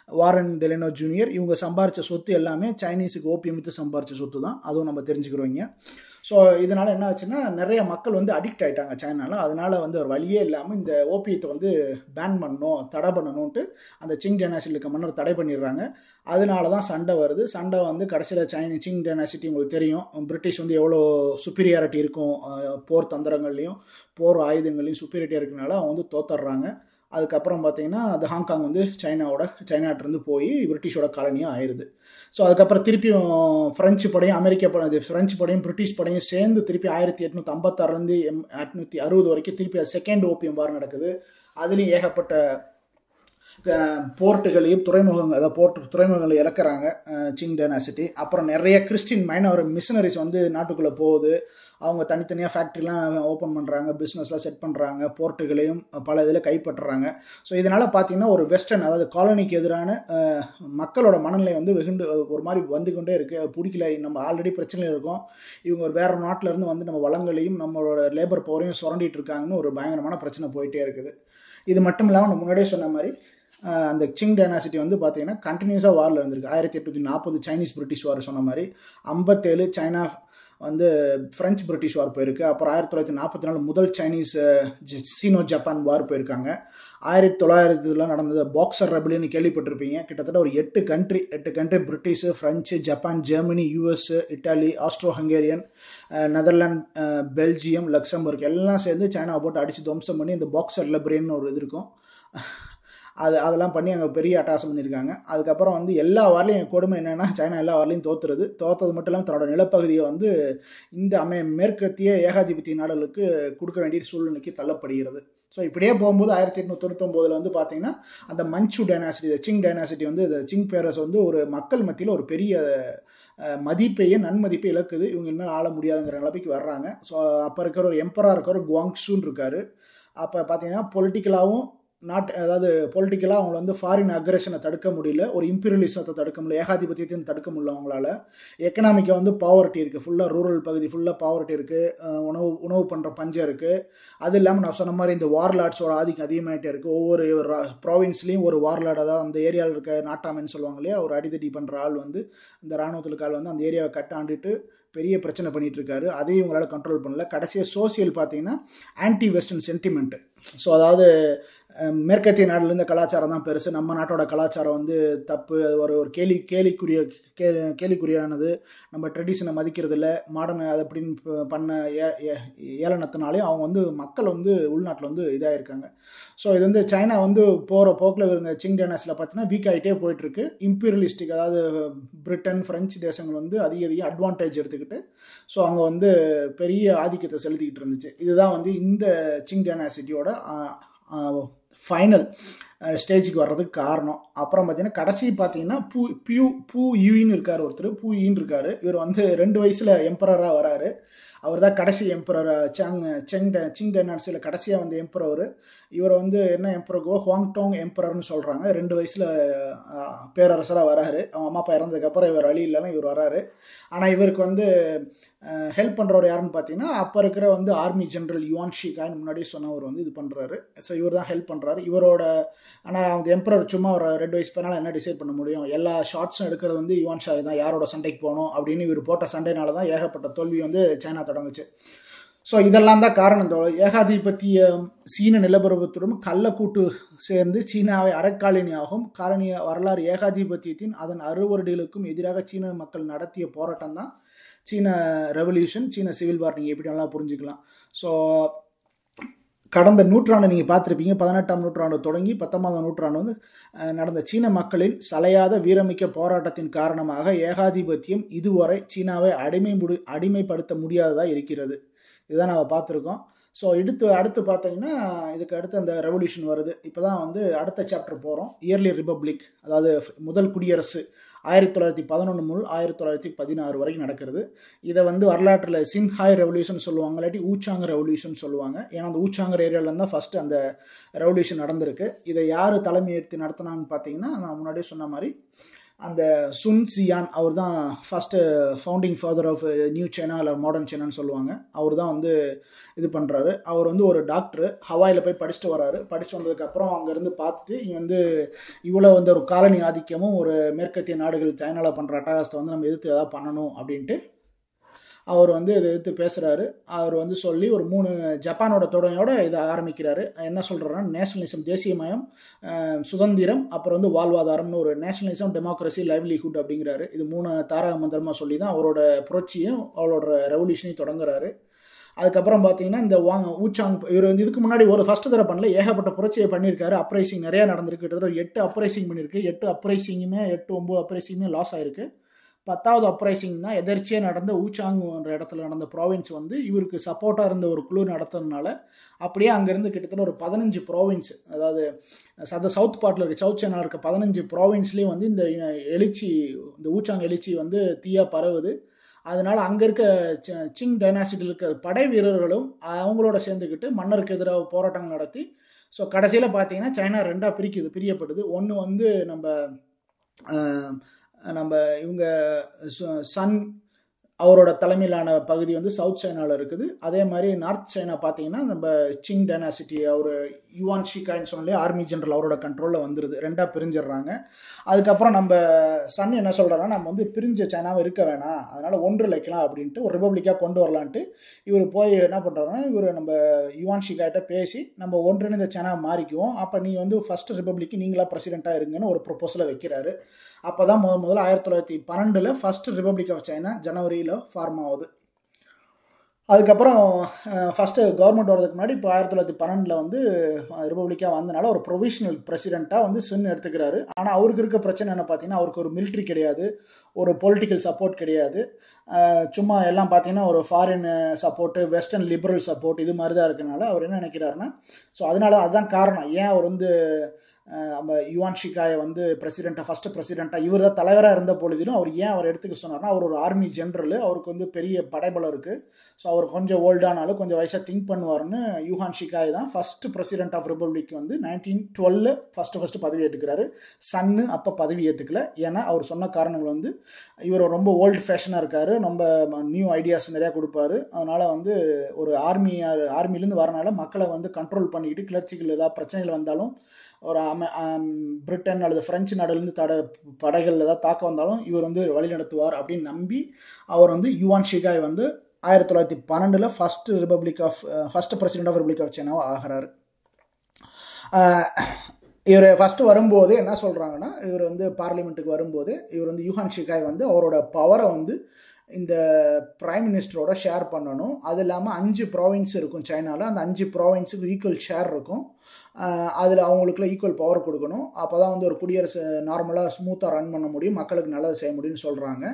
வாரன் டெலினோ ஜூனியர் இவங்க சம்பாரித்த சொத்து எல்லாமே சைனீஸுக்கு ஓபியம் வித்து சம்பாரித்த சொத்து தான். அதுவும் நம்ம தெரிஞ்சுக்கிறோங்க ஸோ இதனால் என்ன ஆச்சுன்னா நிறைய மக்கள் வந்து அடிக்ட் ஆகிட்டாங்க சைனாவில் அதனால் வந்து ஒரு வழியே இல்லாமல் இந்த ஓபியத்தை வந்து பேன் பண்ணணும் தடை பண்ணணுன்ட்டு அந்த சிங் டைனாசிட்டியில் இருக்க மன்னர் தடை பண்ணிடுறாங்க. அதனால தான் சண்டை வருது. சண்டை வந்து கடைசியில் சைனி சிங் டைனாசிட்டி உங்களுக்கு தெரியும். பிரிட்டிஷ் வந்து எவ்வளோ சுப்பீரியாரிட்டி இருக்கும் போர் தந்திரங்கள்லையும் போர் ஆயுதங்கள்லையும் சுப்பீரியாரிட்டி இருக்கனால அவங்க வந்து தோத்துடுறாங்க. அதுக்கப்புறம் பார்த்தீங்கன்னா அது ஹாங்காங் வந்து சைனாவோட சைனாட்டிருந்து போய் பிரிட்டிஷோட காலனியாக ஆயிடுது ஸோ அதுக்கப்புறம் திருப்பியும் ஃப்ரெஞ்சு படையும் அமெரிக்க படம் இது ஃப்ரெஞ்சு படையும் பிரிட்டிஷ் படையும் சேர்ந்து திருப்பி ஆயிரத்தி எட்நூற்றி ஐம்பத்தாறுலேருந்து எம் எட்நூற்றி அறுபது வரைக்கும் திருப்பி செகண்ட் ஓபியம் வார் நடக்குது. அதுலேயும் ஏகப்பட்ட போர்ட்டுகளையும் துறைமுகங்கள் அதாவது போர்ட் துறைமுகங்களை இழக்கிறாங்க சிங் டைனாசிட்டி அப்புறம் நிறைய கிறிஸ்டின் மைனவர் மிஷினரிஸ் வந்து நாட்டுக்குள்ளே போகுது. அவங்க தனித்தனியாக ஃபேக்ட்ரிலாம் ஓப்பன் பண்ணுறாங்க பிஸ்னஸ்லாம் செட் பண்ணுறாங்க போர்ட்டுகளையும் பல இதில் கைப்பற்றுறாங்க. ஸோ இதனால் பார்த்தீங்கன்னா ஒரு வெஸ்டர்ன் அதாவது காலனிக்கு எதிரான மக்களோட மனநிலை வந்து வெகுண்டு ஒரு மாதிரி வந்து கொண்டே இருக்குது பிடிக்கல. நம்ம ஆல்ரெடி பிரச்சனையில் இருக்கோம். இவங்க ஒரு வேறு நாட்டிலேருந்து வந்து நம்ம வளங்களையும் நம்மளோட லேபர் பவரையும் சுரண்டிட்டு இருக்காங்கன்னு ஒரு பயங்கரமான பிரச்சனை போயிட்டே இருக்குது. இது மட்டும் இல்லாமல் நம்ம முன்னாடியே சொன்ன மாதிரி அந்த சிங் டைனாசிட்டி வந்து பார்த்தீங்கன்னா கண்டினியூஸாக வாரில் இருந்திருக்கு. ஆயிரத்தி எட்நூற்றி நாற்பது சைனீஸ் பிரிட்டிஷ் வார் சொன்ன மாதிரி ஐம்பத்தேழு சைனா வந்து பிரெஞ்சு பிரிட்டிஷ் வார் போயிருக்கு. அப்புறம் ஆயிரத்தி தொள்ளாயிரத்தி நாற்பத்தி நாலு முதல் சைனீஸ் சீனோ ஜப்பான் வார் போயிருக்காங்க. ஆயிரத்தி தொள்ளாயிரத்துல நடந்தது பாக்ஸர் ரெபலின்னு கேள்விப்பட்டிருப்பீங்க. கிட்டத்தட்ட ஒரு எட்டு கண்ட்ரி எட்டு country British French Japan Germany US Italy Austro Hungarian Netherlands Belgium Luxembourg எல்லாம் சேர்ந்து சைனாவை போட்டு அடித்து துவம்சம் பண்ணி இந்த பாக்ஸர் லெப்ரேன்னு ஒரு இது இருக்கும். அது அதெல்லாம் பண்ணி அங்கே பெரிய அட்டாசம் பண்ணியிருக்காங்க. அதுக்கப்புறம் வந்து எல்லா வாரிலையும் கொடுமை என்னென்னா சைனா எல்லா வாரிலையும் தோத்துறது தோத்தது மட்டும் இல்லாமல் தன்னோட நிலப்பகுதியை வந்து இந்த அமை மேற்கத்திய ஏகாதிபத்திய நாடுகளுக்கு கொடுக்க வேண்டிய சூழ்நிலைக்கு தள்ளப்படுகிறது. ஸோ இப்படியே போகும்போது ஆயிரத்தி எட்நூற்றி தொண்ணூத்தொம்போதில் வந்து பார்த்தீங்கன்னா அந்த மஞ்சு டைனாசிட்டி சிங் டைனாசிட்டி வந்து இந்த சிங் பேரஸ் வந்து ஒரு மக்கள் மத்தியில் ஒரு பெரிய மதிப்பையே நன்மதிப்பை இழக்குது. இவங்க இனிமேல் ஆள முடியாதுங்கிற நிலைமைக்கு வர்றாங்க. ஸோ அப்போ இருக்கிற ஒரு எம்பரா இருக்கிற குவாங்ஸூன் இருக்கார். அப்போ பார்த்தீங்கன்னா பொலிட்டிக்கலாகவும் நாட் அதாவது பொலிட்டிக்கலாக அவங்கள வந்து ஃபாரின் அக்ரஷனை தடுக்க முடியல. ஒரு இம்பீரியலிசத்தை தடுக்க முடியல. ஏகாதிபத்தியத்தையும் தடுக்க முடியல அவங்களால. எக்கனாமிக்காக வந்து பாவர்ட்டி இருக்குது ஃபுல்லாக ரூரல் பகுதி ஃபுல்லாக பாவர்ட்டி இருக்குது உணவு உணவு பண்ணுற பஞ்சம் இருக்குது அது இல்லாமல் நான் சொன்ன மாதிரி இந்த வார்லாட்ஸோட ஆதிக்கம் அதிகமாகிட்டே இருக்குது ஒவ்வொரு ப்ராவின்ஸ்லேயும் ஒரு வார்லாட் அதாவது அந்த ஏரியாவில் இருக்க நாட்டாமின்னு சொல்லுவாங்க இல்லையா? ஒரு அடித்தடி பண்ணுற ஆள் வந்து இந்த இராணுவத்துக்கு ஆள் வந்து அந்த ஏரியாவை கட்டாண்டுட்டு பெரிய பிரச்சனை பண்ணிட்டு இருக்காரு. அதையும் இவங்களால் கண்ட்ரோல் பண்ணல. கடைசியாக சோசியல் பார்த்தீங்கன்னா ஆன்டி வெஸ்டர்ன் சென்டிமெண்ட் ஸோ அதாவது மேற்கத்திய நாடுல இருந்த கலாச்சாரம் தான் பெருசு. நம்ம நாட்டோட கலாச்சாரம் வந்து தப்பு. அது ஒரு ஒரு கேலி கேலிக்குரிய கே கேலிக்குரியானது நம்ம ட்ரெடிஷனை மதிக்கிறதில்ல. மாடர்ன் அது அப்படின்னு பண்ண ஏ ஏளனத்தினாலே அவங்க வந்து மக்கள் வந்து உள்நாட்டில் வந்து இதாக இருக்காங்க ஸோ இது வந்து சைனா வந்து போகிற போக்கில் இவங்க சிங் டைனாஸில் பார்த்தீங்கன்னா வீக் ஆகிட்டே போயிட்டுருக்கு. இம்பீரியலிஸ்டிக் அதாவது பிரிட்டன் ஃப்ரெஞ்சு தேசங்கள் வந்து அதிக அதிக அட்வான்டேஜ் எடுத்துக்கிட்டு ஸோ அவங்க வந்து பெரிய ஆதிக்கத்தை செலுத்திக்கிட்டு இருந்துச்சு. இதுதான் வந்து இந்த சிங் டைனாசிட்டியோட ஃபைனல் ஸ்டேஜுக்கு வர்றதுக்கு காரணம். அப்புறம் பார்த்தீங்கன்னா கடைசி பார்த்தீங்கன்னா பூ பியூ பூ யூன்னு இருக்கார் ஒருத்தர். பூ ஈன்னு இருக்கார். இவர் வந்து ரெண்டு வயசில் எம்பரராக வராரு. அவர் தான் கடைசி எம்பரர் சாங் செங் சிங் டைனான்சியில் கடைசியாக வந்து எம்பரவர் இவர் வந்து என்ன எம்பரருக்கோ ஹுவாங்டோங் எம்பரர்னு சொல்கிறாங்க ரெண்டு வயசில் பேரரசராக வராரு. அவங்க அம்மா அப்பா இறந்ததுக்கப்புறம் இவர் வழி இல்லைனா இவர் வராரு. ஆனால் இவருக்கு வந்து ஹெல்ப் பண்ணுறவர் யாருன்னு பார்த்தீங்கன்னா அப்போ இருக்கிற வந்து ஆர்மி ஜென்ரல் யுவான் ஷிகான்னு முன்னாடியே சொன்னவர் வந்து இது பண்ணுறாரு ஸோ இவர் தான் ஹெல்ப் பண்ணுறாரு இவரோட ஆனால் அந்த எம்பரர் சும்மா ஒரு ரெண்டு வயசு பேனால என்ன டிசைட் பண்ண முடியும்? எல்லா ஷார்ட்ஸும் எடுக்கிறது வந்து யுவான் ஷா தான். யாரோட சண்டைக்கு போகணும் அப்படின்னு இவர் போட்ட சண்டைனால தான் ஏகப்பட்ட தோல்வி வந்து சைனா தொடங்குச்சு. ஸோ இதெல்லாம் தான் காரணம் ஏகாதிபத்திய சீன நிலப்பரப்புடன் கள்ளக்கூட்டு சேர்ந்து சீனாவை அறக்காலனியாகும் காலனிய வரலாறு ஏகாதிபத்தியத்தின் அதன் அறுவருடிகளுக்கும் எதிராக சீன மக்கள் நடத்திய போராட்டம் தான் சீன ரெவல்யூஷன் சீன சிவில் வார் நீங்கள் எப்படி நல்லா புரிஞ்சுக்கலாம். ஸோ கடந்த நூற்றாண்டு நீங்கள் பார்த்துருப்பீங்க. பதினெட்டாம் நூற்றாண்டு தொடங்கி பத்தொன்பதாம் நூற்றாண்டு வந்து நடந்த சீன மக்களின் சலையாத வீரமிக்க போராட்டத்தின் காரணமாக ஏகாதிபத்தியம் இதுவரை சீனாவை அடிமை முடி அடிமைப்படுத்த முடியாததாக இருக்கிறது. இதுதான் நம்ம பார்த்துருக்கோம். ஸோ எடுத்து அடுத்து பார்த்தீங்கன்னா இதுக்கு அடுத்து அந்த ரெவல்யூஷன் வருது. இப்போ தான் வந்து அடுத்த சாப்டர் போகிறோம் இயர்லி ரிப்பப்ளிக் அதாவது முதல் குடியரசு. ஆயிரத்தி தொள்ளாயிரத்தி பதினொன்று முதல் ஆயிரத்தி தொள்ளாயிரத்தி பதினாறு வரைக்கும் நடக்கிறது. இதை வந்து வரலாற்றில் சின்ஹாய் ரெவல்யூஷன் சொல்லுவாங்க இல்லாட்டி ஊச்சாங் ரெவல்யூஷன் சொல்லுவாங்க. ஏன்னா அந்த ஊச்சாங்கர் ஏரியாவில் தான் ஃபஸ்ட்டு அந்த ரெவல்யூஷன் நடந்திருக்கு. இதை யார் தலைமை எடுத்து நடத்தினான்னு பார்த்தீங்கன்னா நான் முன்னாடியே சொன்ன மாதிரி அந்த சுன் சியான் அவர் தான் first founding father of new China இல்லை மாடர்ன் சைனான்னு சொல்லுவாங்க. அவர் தான் வந்து இது பண்ணுறாரு அவர் வந்து ஒரு டாக்டர் ஹவாயில் போய் படிச்சுட்டு வராரு. படிச்சுட்டு வந்ததுக்கப்புறம் அங்கேருந்து பார்த்துட்டு இங்கே வந்து இவ்வளோ வந்து ஒரு காலனி ஆதிக்கமும் ஒரு மேற்கத்திய நாடுகள் சைனாவில் பண்ணுற அட்டகாசத்தை வந்து நம்ம எதிர்த்து எதாவது பண்ணணும் அப்படின்ட்டு அவர் வந்து இதை எடுத்து பேசுகிறாரு அவர் வந்து சொல்லி ஒரு மூணு ஜப்பானோட துணையோட இதை ஆரம்பிக்கிறாரு. என்ன சொல்கிறாருன்னா நேஷனலிசம் தேசியமயம் சுதந்திரம் அப்புறம் வந்து வாழ்வாதாரம்னு ஒரு நேஷனலிசம் டெமோக்ரஸி லைவ்லிஹுட் அப்படிங்கிறாரு. இது மூணு தாரக மந்திரமாக சொல்லி தான் அவரோட புரட்சியும் அவரோட ரெவல்யூஷனையும் தொடங்குறாரு. அதுக்கப்புறம் பார்த்தீங்கன்னா இந்த வாங் ஊச்சாங் இவர் வந்து இதுக்கு முன்னாடி ஒரு ஃபஸ்ட்டு தடவை பண்ணல ஏகப்பட்ட புரட்சியை பண்ணியிருக்காரு. அப்ரைசிங் நிறையா நடந்திருக்கு. கிட்டத்தட்ட எட்டு அப்ரைசிங் பண்ணியிருக்கு. எட்டு அப்ரைசிங்குமே எட்டு ஒம்பது அப்ரைசிங்குமே லாஸ் ஆயிருக்கு. பத்தாவது அப்ரைசிங் தான் எதர்ச்சியாக நடந்த ஊச்சாங்குன்ற இடத்துல நடந்த ப்ராவின்ஸ் வந்து இவருக்கு சப்போர்ட்டாக இருந்த ஒரு குழு நடத்துறதுனால அப்படியே அங்கேருந்து கிட்டத்தட்ட ஒரு பதினஞ்சு ப்ராவின்ஸ் அதாவது சத சவுத் பார்ட்டில் இருக்க சவுத் சைனா இருக்க பதினஞ்சு ப்ராவின்ஸ்லேயும் வந்து இந்த எழுச்சி இந்த ஊச்சாங் எழுச்சி வந்து தீயாக பரவுது. அதனால் அங்கே இருக்க சிங் டைனாசிட்டியில் இருக்க படை வீரர்களும் அவங்களோட சேர்ந்துக்கிட்டு மன்னருக்கு எதிராக போராட்டங்கள் நடத்தி ஸோ கடைசியில் பார்த்தீங்கன்னா சைனா ரெண்டாக பிரிக்குது பிரியப்படுது. ஒன்று வந்து நம்ம நம்ம இவங்க சன் அவரோட தலைமையிலான பகுதி வந்து சவுத் சைனாவில் இருக்குது. அதே மாதிரி நார்த் சைனா பார்த்தீங்கன்னா நம்ம சிங் டைனாசிட்டி அவர் யுவான் ஷிகான்னு சொல்லி ஆர்மி ஜென்ரல் அவரோட கண்ட்ரோலில் வந்துடுது ரெண்டாக பிரிஞ்சிடுறாங்க. அதுக்கப்புறம் நம்ம சன் என்ன சொல்கிறாருன்னா நம்ம வந்து பிரிஞ்ச சைனாவை இருக்க வேணாம். அதனால் ஒன்று வைக்கலாம் அப்படின்ட்டு ஒரு ரிப்பப்ளிக்காக கொண்டு வரலான்ட்டு இவர் போய் என்ன பண்ணுறாருன்னா இவர் நம்ம யுவான் ஷிகாட்ட பேசி நம்ம ஒன்றிணைந்த சைனாவை மாறிக்குவோம். அப்போ நீ வந்து ஃபர்ஸ்ட் ரிப்பப்ளிக்கு நீங்களா பிரசிடெண்ட்டாக இருங்கன்னு ஒரு ப்ரொப்போசலை வைக்கிறாரு. அப்போ தான் முத முதல்ல ஆயிரத்தி தொள்ளாயிரத்தி பன்னெண்டில் ஃபஸ்ட் ரிப்பப்ளிக் ஆஃப் சைனா ஜனவரியில் ஃபார்ம் ஆகுது. அதுக்கப்புறம் ஃபஸ்ட்டு கவர்மெண்ட் வரதுக்கு முன்னாடி இப்போ ஆயிரத்தி தொள்ளாயிரத்தி பன்னெண்டில் வந்து ரிப்பப்ளிக்காக வந்தனால ஒரு ப்ரொவிஷனல் பிரசிடெண்ட்டாக வந்து சின் எடுத்துக்கிறாரு. ஆனால் அவருக்கு இருக்க பிரச்சனை என்ன பார்த்தீங்கன்னா அவருக்கு ஒரு மிலிட்ரி கிடையாது ஒரு பொலிட்டிக்கல் சப்போர்ட் கிடையாது. சும்மா எல்லாம் பார்த்தீங்கன்னா ஒரு foreign support western liberal support இது மாதிரி தான் இருக்கனால அவர் என்ன நினைக்கிறாருன்னா ஸோ அதனால அதுதான் காரணம். ஏன் அவர் வந்து நம்ம யுவான் ஷிகாயை வந்து பிரசிடெண்ட்டாக ஃபஸ்ட்டு பிரசிடெண்ட்டாக இவர் தான் தலைவராக இருந்த பொழுதிலும் அவர் ஏன் அவர் எடுத்துக்க சொன்னார்னா அவர் ஒரு ஆர்மி ஜென்ரல் அவருக்கு வந்து பெரிய படைபலம் இருக்குது ஸோ அவர் கொஞ்சம் ஓல்டானாலும் கொஞ்சம் வயசாக திங்க் பண்ணுவார்னு யூஹான் ஷிகாய் தான் ஃபஸ்ட்டு பிரசிடென்ட் ஆஃப் ரிப்பப்ளிக் வந்து நைன்டீன் டுவெல்ல ஃபஸ்ட்டு ஃபஸ்ட்டு பதவி ஏற்றுக்கிறாரு. சன்னு அப்போ பதவி ஏற்றுக்கல ஏன்னா அவர் சொன்ன காரணங்கள் வந்து இவர் ரொம்ப ஓல்டு ஃபேஷனாக இருக்கார். ரொம்ப நியூ ஐடியாஸ் நிறையா கொடுப்பாரு. அதனால் வந்து ஒரு ஆர்மி ஆர்மிலேருந்து வரனால மக்களை வந்து கண்ட்ரோல் பண்ணிக்கிட்டு கிளர்ச்சிகள் ஏதாவது பிரச்சனைகள் வந்தாலும் ஒரு அமெ பிரிட்டன் அல்லது ஃப்ரெஞ்சு நாடுலேருந்து தட படைகள் ஏதாவது தாக்க வந்தாலும் இவர் வந்து வழி நடத்துவார் அப்படின்னு நம்பி அவர் வந்து யுவான் ஷிகாய் வந்து ஆயிரத்தி தொள்ளாயிரத்தி பன்னெண்டில் first republic of first president of republic of சைனாவை ஆகிறார். இவர் ஃபஸ்ட்டு வரும்போது என்ன சொல்கிறாங்கன்னா இவர் வந்து பார்லிமெண்ட்டுக்கு வரும்போது இவர் வந்து யுஹான் ஷிகாய் வந்து அவரோட பவரை வந்து இந்த ப்ரைம் மினிஸ்டரோட ஷேர் பண்ணணும். அது இல்லாமல் அஞ்சு ப்ராவின்ஸ் இருக்கும் சைனாவில் அந்த அஞ்சு ப்ராவின்ஸுக்கு ஈக்குவல் ஷேர் இருக்கும். அதில் அவங்களுக்குள்ள ஈக்குவல் பவர் கொடுக்கணும். அப்போ தான் வந்து ஒரு குடியரசு நார்மலாக ஸ்மூத்தாக ரன் பண்ண முடியும். மக்களுக்கு நல்லது செய்ய முடியும்னு சொல்கிறாங்க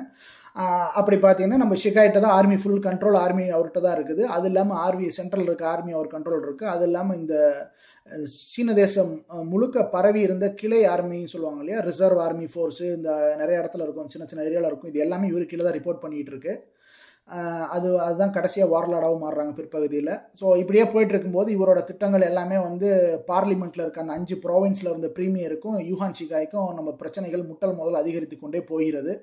அப்படி பார்த்தீங்கன்னா நம்ம ஷிகாயிட்ட தான் ஆர்மி ஃபுல் கண்ட்ரோல் ஆர்மி அவர்கிட்ட தான் இருக்குது. அது இல்லாமல் ஆர்மி சென்ட்ரல் இருக்க ஆர்மி அவர் கண்ட்ரோல் இருக்குது அது இல்லாமல் இந்த சீன தேசம் முழுக்க பரவி இருந்த கிளை ஆர்மின்னு சொல்லுவாங்க இல்லையா? ரிசர்வ் ஆர்மி ஃபோர்ஸு இந்த நிறைய இடத்துல இருக்கும். சின்ன சின்ன ஏரியாவில் இருக்கும். இது எல்லாமே இவர் கீழே தான் ரிப்போர்ட் பண்ணிகிட்டு இருக்கு. அது அதுதான் கடைசியாக வார்லாடாகவும் மாறுறாங்க பிற்பகுதியில். ஸோ இப்படியே போயிட்டு இருக்கும்போது இவரோட திட்டங்கள் எல்லாமே வந்து பார்லிமெண்ட்டில் இருக்க அந்த அஞ்சு ப்ராவின்ஸில் இருந்த ப்ரீமியருக்கும் யூஹான் ஷிகாய்க்கும் நம்ம பிரச்சனைகள் முட்டல் முதல் அதிகரித்து கொண்டே போகிறது.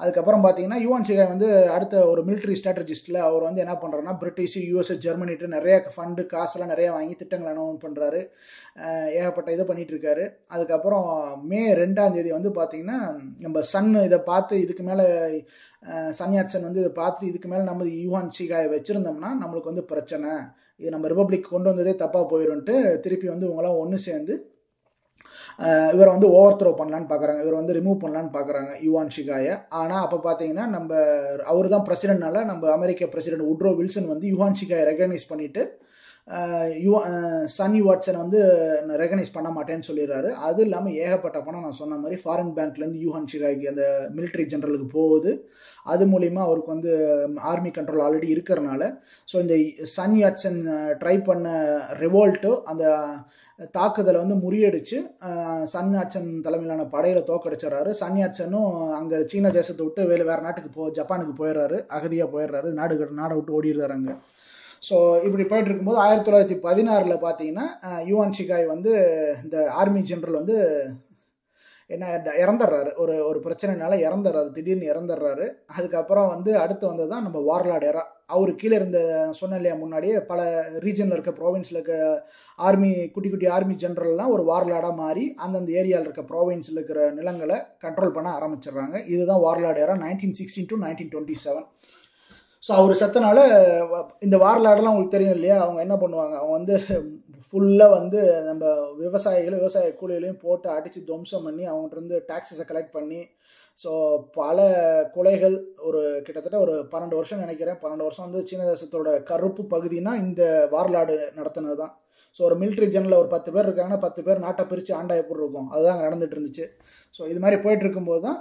அதுக்கப்புறம் பார்த்தீங்கன்னா யுவான் சிகாய் வந்து அடுத்த ஒரு மிலிட்ரி ஸ்ட்ராட்டஜிஸ்ட்டில் அவர் வந்து என்ன பண்ணுறாருன்னா பிரிட்டிஷ் யூஎஸ்எஸ் ஜெர்மனிட்டு நிறைய ஃபண்டு காசெல்லாம் நிறைய வாங்கி திட்டங்கள் அனௌன்ஸ் பண்ணுறாரு ஏகப்பட்ட இதை பண்ணிகிட்ருக்காரு அதுக்கப்புறம் மே ரெண்டாம் தேதி வந்து பார்த்தீங்கன்னா நம்ம சன் இதை பார்த்து இதுக்கு மேலே சன்யாட்சன் வந்து இதை பார்த்துட்டு இதுக்கு மேலே நம்ம யுவான் சிகாயை வச்சுருந்தோம்னா நம்மளுக்கு வந்து பிரச்சனை. இது நம்ம ரிப்பப்ளிக் கொண்டு வந்ததே தப்பாக போயிடும்ட்டு திருப்பி வந்து இவங்களாம் ஒன்று சேர்ந்து இவரை வந்து ஓவர் த்ரோ பண்ணலான்னு பார்க்குறாங்க. இவர் வந்து ரிமூவ் பண்ணலான்னு பார்க்குறாங்க யுவான் ஷிகாயை ஆனால் அப்போ பார்த்தீங்கன்னா நம்ம அவர் தான் பிரசிடென்ட்னால நம்ம அமெரிக்க பிரசிடென்ட் உட்ரோ வில்சன் வந்து யுவான் ஷிகாயை ரெகனைஸ் பண்ணிவிட்டு யுவா சன் வாட்சனை வந்து ரெகனைஸ் பண்ண மாட்டேன்னு சொல்லிடுறாரு. அது இல்லாமல் ஏகப்பட்ட பணம் நான் சொன்ன மாதிரி ஃபாரின் பேங்க்லேருந்து யூஹான் ஷிகாய்க்கு அந்த மிலிட்ரி ஜெனரலுக்கு போகுது. அது மூலிமா அவருக்கு வந்து ஆர்மி கண்ட்ரோல் ஆல்ரெடி இருக்கிறனால ஸோ இந்த சன் யாட்சன் ட்ரை பண்ண ரிவோல்ட்டு அந்த தாக்குதலை வந்து முறியடிச்சு சன் ஆட்சன் தலைமையிலான படையில் தோக்கடிச்சிடறாரு சன் ஆட்சனும் அங்கே சீன தேசத்தை விட்டு வேறு வேறு நாட்டுக்கு போ ஜப்பானுக்கு போயிடுறாரு. அகதியாக போயிடுறாரு. நாடு நாடை விட்டு ஓடிடுறாரு அங்கே. ஸோ இப்படி போயிட்டு இருக்கும்போது ஆயிரத்தி தொள்ளாயிரத்தி பதினாறில் பார்த்தீங்கன்னா யுவான் ஷிகாய் வந்து இந்த ஆர்மி ஜென்ரல் வந்து என்ன இறந்துடுறாரு. ஒரு ஒரு பிரச்சனைனால இறந்துடுறாரு. திடீர்னு இறந்துடுறாரு. அதுக்கப்புறம் வந்து அடுத்து வந்தது தான் நம்ம வார்லாட் எரா. அவர் கீழே இருந்த சொன்ன இல்லையா முன்னாடியே பல ரீஜனில் இருக்க ப்ரொவின்ஸில் இருக்க ஆர்மி குட்டி குட்டி ஆர்மி ஜென்ரல்லாம் ஒரு வார்லாடாக மாறி அந்தந்த ஏரியாவில் இருக்க ப்ரொவின்ஸில் இருக்கிற நிலங்களை கண்ட்ரோல் பண்ண ஆரம்பிச்சிடுறாங்க. இதுதான் warlord era nineteen sixteen to nineteen twenty seven so அவர் செத்தனால இந்த வாரலாடெல்லாம் உங்களுக்கு தெரியும் இல்லையா அவங்க என்ன பண்ணுவாங்க? அவங்க வந்து ஃபுல்லாக வந்து நம்ம விவசாயிகளும் விவசாய கூலிகளையும் போட்டு அடித்து துவம்சம் பண்ணி அவங்ககிட்ட இருந்து டேக்ஸஸை கலெக்ட் பண்ணி ஸோ பல கொலைகள் ஒரு கிட்டத்தட்ட ஒரு பன்னெண்டு வருஷம் நினைக்கிறேன். பன்னெண்டு வருஷம் வந்து சீன தேசத்தோட கருப்பு பகுதினா இந்த வார்லாடு நடத்தினது தான் ஸோ ஒரு மிலிட்ரி ஜெனில் ஒரு பத்து பேர் இருக்காங்கன்னா பத்து பேர் நாட்டை பிரித்து ஆண்டா எப்படி இருக்கும். அதுதான் அங்கே நடந்துட்டு இருந்துச்சு. ஸோ இது மாதிரி போயிட்டு இருக்கும்போது தான்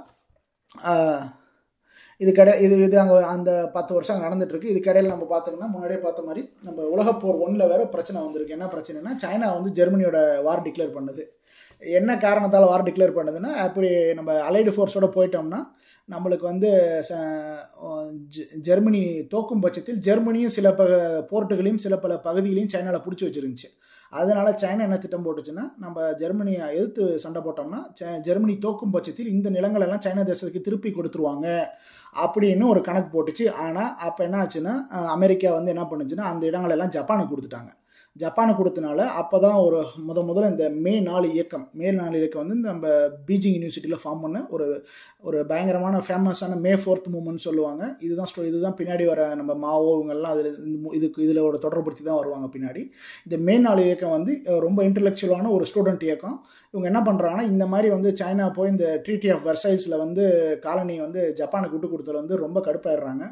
இது கடை இது இது அங்கே அந்த பத்து வருஷம் அங்கே நடந்துட்டுருக்கு. இது கடையில் நம்ம பார்த்தோம்னா முன்னாடியே பார்த்த மாதிரி நம்ம உலகப்போர் ஒன்றில் வேறு பிரச்சனை வந்திருக்கு. என்ன பிரச்சனைனா சைனா வந்து ஜெர்மனியோட வார் டிக்ளேர் பண்ணுது. என்ன காரணத்தால் வார் டிக்ளேர் பண்ணுதுன்னா அப்படி நம்ம அலைடு ஃபோர்ஸோடு போயிட்டோம்னா நம்மளுக்கு வந்து ஜெர்மனி தோக்கும் பட்சத்தில் ஜெர்மனியும் சில ப போர்ட்டுகளையும் சில பல பகுதிகளையும் சைனாவில் பிடிச்சி வச்சிருந்துச்சு. அதனால் சைனா என்ன திட்டம் போட்டுச்சுன்னா நம்ம ஜெர்மனியை எதிர்த்து சண்டை போட்டோம்னா ச- ஜெர்மனி தோக்கும் பட்சத்தில் இந்த நிலங்கள் எல்லாம் சைனா தேசத்துக்கு திருப்பி கொடுத்துருவாங்க அப்படின்னு ஒரு கணக்கு போட்டுச்சு. ஆனால் அப்போ என்ன ஆச்சுன்னா அமெரிக்கா வந்து என்ன பண்ணுச்சுன்னா அந்த இடங்களெல்லாம் ஜப்பானுக்கு கொடுத்துட்டாங்க. ஜப்பானுக்கு கொடுத்தனால அப்போ தான் ஒரு முத முதல்ல இந்த மே நாலு இயக்கம் மே நாலு இயக்கம் வந்து நம்ம பீஜிங் யூனிவர்சிட்டியில் ஃபார்ம் பண்ண ஒரு ஒரு பயங்கரமான ஃபேமஸான மே ஃபோர்த் மூமெண்ட் சொல்லுவாங்க. இதுதான் ஸ்டோ இதுதான் பின்னாடி வர நம்ம மாவோ இவங்கெல்லாம் அதில் இதுக்கு இதில் ஒரு தொடர்படுத்தி தான் வருவாங்க பின்னாடி. இந்த மே நாலு இயக்கம் வந்து ரொம்ப இன்டெலெக்சுவலான ஒரு ஸ்டூடெண்ட் இயக்கம். இவங்க என்ன பண்ணுறாங்கன்னா இந்த மாதிரி வந்து சைனா போய் இந்த ட்ரீட்டி ஆஃப் வெர்சைஸில் வந்து காலனி வந்து ஜப்பானுக்கு விட்டு கொடுத்ததுல வந்து ரொம்ப கடுப்பாயிடுறாங்க.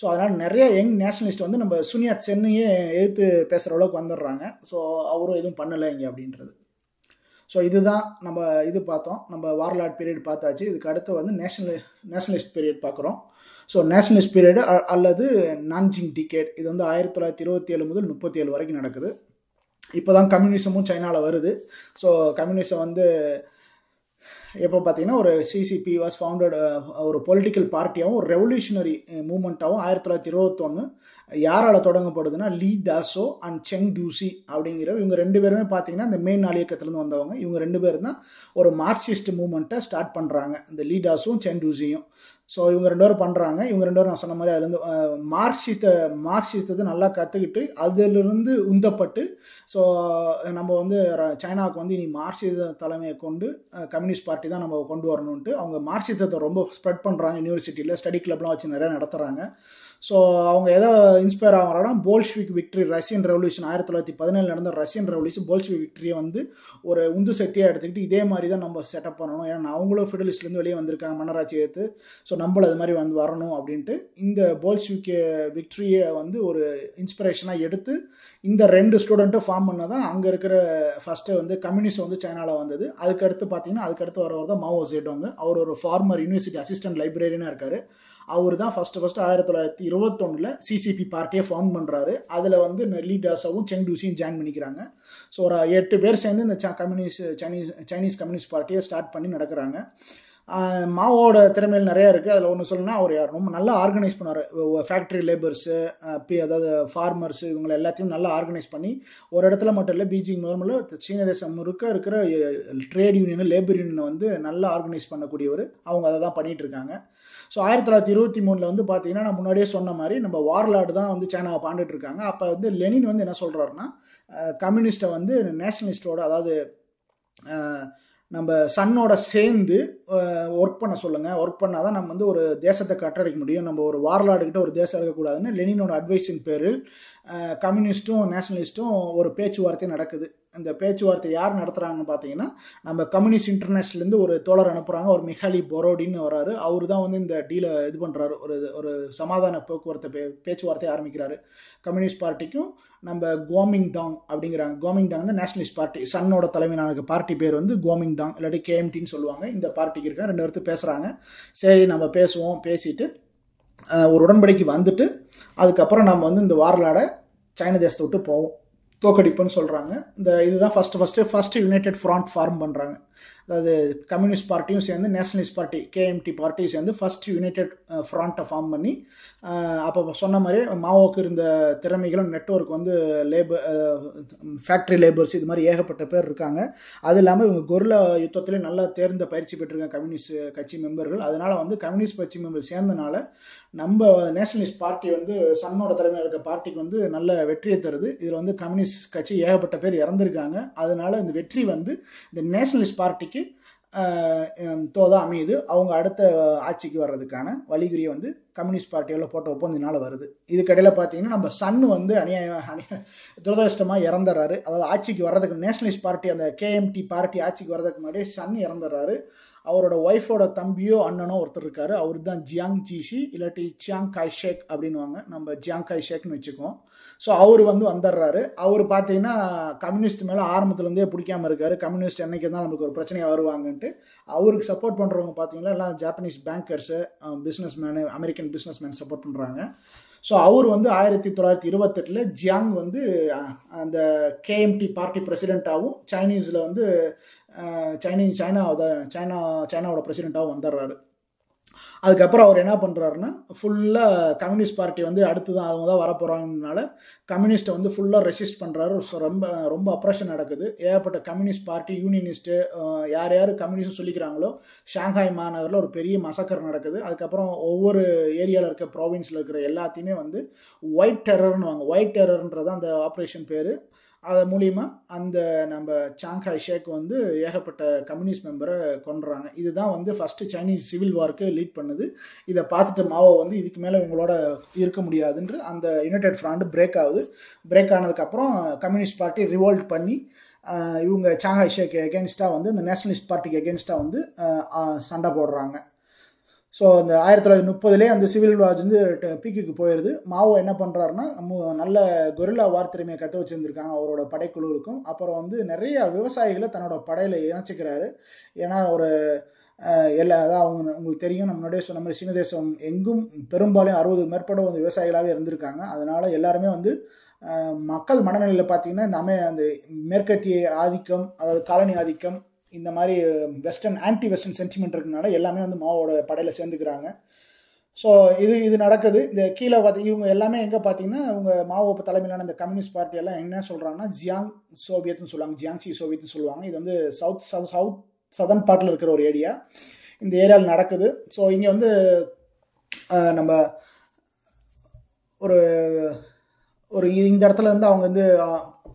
ஸோ அதனால் நிறைய யங் நேஷனலிஸ்ட் வந்து நம்ம சுனியாட் சென்னையே எழுத்து பேசுகிற அளவுக்கு வந்துடுறாங்க. ஸோ அவரும் எதுவும் பண்ணலை இங்கே அப்படின்றது. ஸோ இதுதான் நம்ம இது பார்த்தோம். நம்ம வார்லாட் பீரியட் பார்த்தாச்சு. இதுக்கு அடுத்து வந்து நேஷனல் நேஷனலிஸ்ட் பீரியட் பார்க்குறோம். ஸோ நேஷனலிஸ்ட் பீரியடு அல்லது நான்ஜிங் டிகேட் இது வந்து ஆயிரத்தி தொள்ளாயிரத்தி இருபத்தி ஏழு முதல் முப்பத்தி ஏழு வரைக்கும் நடக்குது. இப்போ தான் கம்யூனிசமும் சைனாவில் வருது. ஸோ கம்யூனிசம் வந்து எப்போ பார்த்தீங்கன்னா ஒரு சிசிபி வாஸ் ஃபவுண்டட் ஒரு பொலிட்டிக்கல் பார்ட்டியாகவும் ஒரு ரெவல்யூஷனரி மூமெண்ட்டாகவும் ஆயிரத்தி தொள்ளாயிரத்தி இருபத்தொன்று யாரால் தொடங்கப்படுதுன்னா லீ டாசோ அண்ட் செங் டூசி அப்படிங்கிற இவங்க ரெண்டு பேருமே பார்த்தீங்கன்னா இந்த மெயின் நாள் இயக்கத்துலேருந்து வந்தவங்க. இவங்க ரெண்டு பேரும் தான் ஒரு மார்க்சிஸ்ட் மூமெண்ட்டை ஸ்டார்ட் பண்ணுறாங்க இந்த லீ டாஸும் செங் டூசியும். ஸோ இவங்க ரெண்டு பேரும் பண்ணுறாங்க இவங்க ரெண்டு பேரும் நான் சொன்ன மாதிரி அதுலேருந்து அஹ், மார்க்சித்த நல்லா கற்றுக்கிட்டு அதிலிருந்து உந்தப்பட்டு ஸோ நம்ம வந்து ர- சைனாவுக்கு வந்து இனி மார்க்சிச தலைமையை கொண்டு கம்யூனிஸ்ட் பார்ட்டி தான் நம்ம கொண்டு வரணுன்ட்டு அவங்க மார்க்சிசத்தை ரொம்ப ஸ்ப்ரெட் பண்ணுறாங்க யூனிவர்சிட்டியில் ஸ்டடி கிளப்லாம் வச்சு நிறையா நடத்துகிறாங்க ஸோ அவங்க எதை இன்ஸ்பயர் ஆகிறாங்கன்னா போல்ஷ்விக் விக்ட்ரி ரஷ்யன் ரெவல்யூஷன் ஆயிரத்தி தொள்ளாயிரத்தி பதினேழு நடந்த ரஷ்யன் ரெவல்யூஷன் போல்ஷ்விக் விக்ட்ரியை வந்து ஒரு உந்து சக்தியாக எடுத்துக்கிட்டு இதே மாதிரி தான் நம்ம செட்டப் பண்ணணும். ஏன்னா அவங்களும் ஃபெடலிஸ்ட்லேருந்து வெளியே வந்திருக்காங்க மன்னராட்சி ஏற்று ஸோ நம்மளும் அது மாதிரி வந்து வரணும் அப்படின்ட்டு இந்த போல்ஷ்விக் விக்ட்ரியை வந்து ஒரு இன்ஸ்பிரேஷனாக எடுத்து இந்த ரெண்டு ஸ்டூடெண்ட்டும் ஃபார்ம் பண்ண தான் அங்கே இருக்கிற ஃபஸ்ட்டு வந்து கம்யூனிஸ்ட் வந்து சைனாவில் வந்தது. அதுக்கடுத்து பார்த்தீங்கன்னா அதுக்கடுத்து வரவர் தான் மாவோ சேடோங்க அவர் ஒரு ஃபார்மர் யூனிவர்சிட்டி அசிஸ்டன்ட் லைப்ரரியனாக இருக்கார். அவர் தான் ஃபஸ்ட்டு ஃபஸ்ட்டு ஆயிரத்தி தொள்ளாயிரத்தி இருபத்தொன்னில் சிசிபி பார்ட்டியை ஃபார்ம் பண்ணுறாரு அதில் வந்து லீ செங் டூசியும் ஜாயின் பண்ணிக்கிறாங்க. ஸோ ஒரு எட்டு பேர் சேர்ந்து இந்த ச கம்யூனிஸ்ட் சைனீஸ் சைனீஸ் கம்யூனிஸ்ட் பார்ட்டியை ஸ்டார்ட் பண்ணி நடக்கிறாங்க. மாவோட திறமையில் நிறையா இருக்குது அதில் ஒன்று சொல்லணும்னா அவர் யார்? ரொம்ப நல்லா ஆர்கனைஸ் பண்ணார் ஃபேக்ட்ரி லேபர்ஸு அதாவது ஃபார்மர்ஸு இவங்களை எல்லாத்தையும் நல்லா ஆர்கனைஸ் பண்ணி ஒரு இடத்துல மட்டும் இல்லை பீஜிங் முதல்ல சீன தேசம் முழுக்க இருக்கிற ட்ரேட் யூனியன் லேபர் யூனியனை வந்து நல்லா ஆர்கனைஸ் பண்ணக்கூடியவர். அவங்க அதை தான் பண்ணிகிட்டு இருக்காங்க. ஸோ ஆயிரத்தி தொள்ளாயிரத்தி இருபத்தி மூணில் வந்து பார்த்தீங்கன்னா நான் முன்னாடியே சொன்ன மாதிரி நம்ம வார்லாடு தான் வந்து சைனாவை பாண்டுட்டு இருக்காங்க. அப்போ வந்து லெனின் வந்து என்ன சொல்கிறாருன்னா கம்யூனிஸ்ட்டை வந்து நேஷனலிஸ்டோட அதாவது நம்ம சன்னோட சேர்ந்து ஒர்க் பண்ண சொல்லுங்கள் ஒர்க் பண்ணால் தான் நம்ம வந்து ஒரு தேசத்தை கட்டடைக்க முடியும். நம்ம ஒரு வார்லாடுகிட்ட ஒரு தேசம் இருக்கக்கூடாதுன்னு லெனினோட அட்வைஸின் பேரில் கம்யூனிஸ்ட்டும் நேஷனலிஸ்ட்டும் ஒரு பேச்சுவார்த்தை நடக்குது. இந்த பேச்சுவார்த்தை யார் நடத்துகிறாங்கன்னு பார்த்தீங்கன்னா நம்ம கம்யூனிஸ்ட் இன்டர்நேஷனல்லேருந்து ஒரு தோழர் அனுப்புகிறாங்க ஒரு மிகாலி பொரோடின்னு வராரு அவர் தான் வந்து இந்த டீலை இது பண்ணுறாரு ஒரு ஒரு சமாதான போக்குவரத்து பே பேச்சுவார்த்தை ஆரம்பிக்கிறாரு. கம்யூனிஸ்ட் பார்ட்டிக்கும் நம்ம கோமிங் டாங் அப்படிங்கிறாங்க. கோமிங் டாங் வந்து நேஷனலிஸ்ட் பார்ட்டி. சன்னோட தலைமையிலான பார்ட்டி பேர் வந்து கோமிங் டாங் இல்லாட்டி கேஎம்டின்னு சொல்லுவாங்க. இந்த பார்ட்டிக்கு இருக்க ரெண்டு பேர்த்து பேசுகிறாங்க சரி நம்ம பேசுவோம் பேசிட்டு ஒரு உடன்படிக்கை வந்துட்டு அதுக்கப்புறம் நம்ம வந்து இந்த வாரலாட சைனா தேசத்தை விட்டு போவோம். தோக்கடிப்புன்னு சொல்கிறாங்க இந்த இதுதான் first first first united front form பண்ணுறாங்க அதாவது கம்யூனிஸ்ட் பார்ட்டியும் சேர்ந்து நேஷனலிஸ்ட் பார்ட்டி கேஎம்டி பார்ட்டியும் சேர்ந்து ஃபர்ஸ்ட் யுனைடெட் ஃப்ரண்ட்டை ஃபார்ம் பண்ணி uh, அப்போ சொன்ன மாதிரி மாவோக்கு இருந்த திறமைகளும் நெட்ஒர்க் வந்து லேபர் ஃபேக்ட்ரி லேபர்ஸ் இது மாதிரி ஏகப்பட்ட பேர் இருக்காங்க. அது இல்லாமல் இவங்க கொரில்லா யுத்தத்திலே நல்லா தேர்ந்த பயிற்சி பெற்றிருக்காங்க uh, கம்யூனிஸ்ட் கட்சி மெம்பர்கள். அதனால் வந்து கம்யூனிஸ்ட் கட்சி மெம்பர் சேர்ந்தனால நம்ம நேஷனலிஸ்ட் பார்ட்டி வந்து சன்னோட தலைமையில் இருக்க பார்ட்டிக்கு வந்து நல்ல வெற்றியை தருது. இதில் வந்து கம்யூனிஸ்ட் கட்சி ஏகப்பட்ட பேர் இறந்துருக்காங்க. அதனால இந்த வெற்றி வந்து இந்த நேஷனலிஸ்ட் பார்ட்டிக்கு தோதா அமையுது அவங்க அடுத்த ஆட்சிக்கு வர்றதுக்கான வழிகுறியை வந்து கம்யூனிஸ்ட் பார்ட்டியோட போட்ட ஒப்பந்தத்தினால வருது. இதுக்கடையில் பார்த்தீங்கன்னா நம்ம சன் வந்து அநியாய துரதிருஷ்டமாக இறந்துடுறாரு அதாவது ஆட்சிக்கு வர்றதுக்கு நேஷனலிஸ்ட் பார்ட்டி அந்த கேஎம்டி பார்ட்டி ஆட்சிக்கு வர்றதுக்கு முன்னாடியே சன் இறந்துடுறாரு அவரோட ஒய்ஃபோட தம்பியோ அண்ணனோ ஒருத்தர் இருக்காரு. அவர் தான் ஜியாங் ஜிசி இல்லாட்டி ஜியாங் காய் ஷேக் அப்படின்னுவாங்க. நம்ம ஜியாங் காய் ஷேக்னு வச்சுக்குவோம். ஸோ அவர் வந்து வந்துடுறாரு. அவர் பார்த்தீங்கன்னா கம்யூனிஸ்ட் மேலே ஆரம்பத்துலேருந்தே பிடிக்காம இருக்காரு. கம்யூனிஸ்ட் என்னைக்கு தான் நம்மளுக்கு ஒரு பிரச்சனையாக வருவாங்கன்ட்டு அவருக்கு சப்போர்ட் பண்ணுறவங்க பார்த்தீங்கன்னா எல்லாம் Japanese bankers business man American business man support பண்ணுறாங்க ஸோ அவர் வந்து ஆயிரத்தி தொள்ளாயிரத்தி இருபத்தெட்டில் ஜியாங் வந்து அந்த கேஎம்டி பார்ட்டி பிரசிடெண்ட்டாகவும் சைனீஸில் வந்து சைனீஸ் சைனா சைனா சைனாவோட பிரசிடெண்ட்டாகவும் வந்துடுறாரு. அதுக்கப்புறம் அவர் என்ன பண்ணுறாருன்னா ஃபுல்லாக கம்யூனிஸ்ட் பார்ட்டி வந்து அடுத்து தான் அவங்க தான் வரப்போகிறாங்கனால கம்யூனிஸ்ட்டை வந்து ஃபுல்லாக ரெசிஸ்ட் பண்ணுறாரு ஸோ ரொம்ப ரொம்ப அப்ரேஷன் நடக்குது. ஏகப்பட்ட கம்யூனிஸ்ட் பார்ட்டி யூனியனிஸ்ட்டு யார் யார் கம்யூனிஸ்ட் சொல்லிக்கிறாங்களோ ஷாங்காய் மாநகரில் ஒரு பெரிய மசக்கர் நடக்குது. அதுக்கப்புறம் ஒவ்வொரு ஏரியாவில் இருக்க ப்ராவின்ஸில் இருக்கிற எல்லாத்தையுமே வந்து ஒயிட் டெரர்னு வாங்க ஒயிட் டெரர்ன்றது அந்த ஆப்ரேஷன் பேர். அது மூலிமா அந்த நம்ம சாங்காய் ஷேக் வந்து ஏகப்பட்ட கம்யூனிஸ்ட் மெம்பரை கொண்டுறாங்க இதுதான் வந்து ஃபஸ்ட்டு சைனீஸ் சிவில் வார்க்கு லீட் பண்ணுது. இதை பார்த்துட்டு மாவோ வந்து இதுக்கு மேலே இவங்களோட இருக்க முடியாதுன்று அந்த யுனைடெட் ஃப்ராண்ட் பிரேக் ஆகுது. பிரேக் ஆனதுக்கப்புறம் கம்யூனிஸ்ட் பார்ட்டி ரிவோல்ட் பண்ணி இவங்க சாங்காய் ஷேக் எகேன்ஸ்டாக வந்து இந்த நேஷனலிஸ்ட் பார்ட்டிக்கு எகேன்ஸ்டாக வந்து சண்டை போடுறாங்க. ஸோ அந்த ஆயிரத்தி தொள்ளாயிரத்தி முப்பதுலேயே அந்த சிவில் ராஜ் வந்து பீக்குக்கு போயிடுது மாவோ என்ன பண்ணுறாருன்னா நல்ல கொரில்லா வார்த்திறமையை கற்று வச்சுருந்துருக்காங்க அவரோட படைக்குழுவுக்கும். அப்புறம் வந்து நிறைய விவசாயிகளை தன்னோட படையில் இணைச்சிக்கிறாரு. ஏன்னா ஒரு எல்லா அதான் அவங்க உங்களுக்கு தெரியும் நம்ம முன்னாடியே சொன்ன மாதிரி சீன தேசம் எங்கும் பெரும்பாலும் அறுபது மேற்பட வந்து விவசாயிகளாகவே இருந்திருக்காங்க. அதனால் எல்லாருமே வந்து மக்கள் மனநிலையில் பார்த்தீங்கன்னா இந்த அமை அந்த மேற்கத்திய ஆதிக்கம் அதாவது காலனி ஆதிக்கம் இந்த மாதிரி வெஸ்டர்ன் ஆன்டி வெஸ்டர்ன் சென்டிமெண்ட் இருக்கனால எல்லாமே வந்து மாவோட படையில் சேர்ந்துக்கிறாங்க. ஸோ இது இது நடக்குது. இந்த கீழே பார்த்து இவங்க எல்லாமே எங்கே பார்த்தீங்கன்னா இவங்க மாவோ தலைமையிலான இந்த கம்யூனிஸ்ட் பார்ட்டி எல்லாம் என்ன சொல்கிறாங்கன்னா ஜியாங் சோவியத்னு சொல்லுவாங்க. ஜியாங்சி சோவியத்னு சொல்லுவாங்க. இது வந்து சவுத் சவுத் சதர்ன் பார்ட்டில் இருக்கிற ஒரு ஏரியா இந்த ஏரியாவில் நடக்குது. ஸோ இங்கே வந்து நம்ம ஒரு ஒரு இந்த இடத்துல வந்து அவங்க வந்து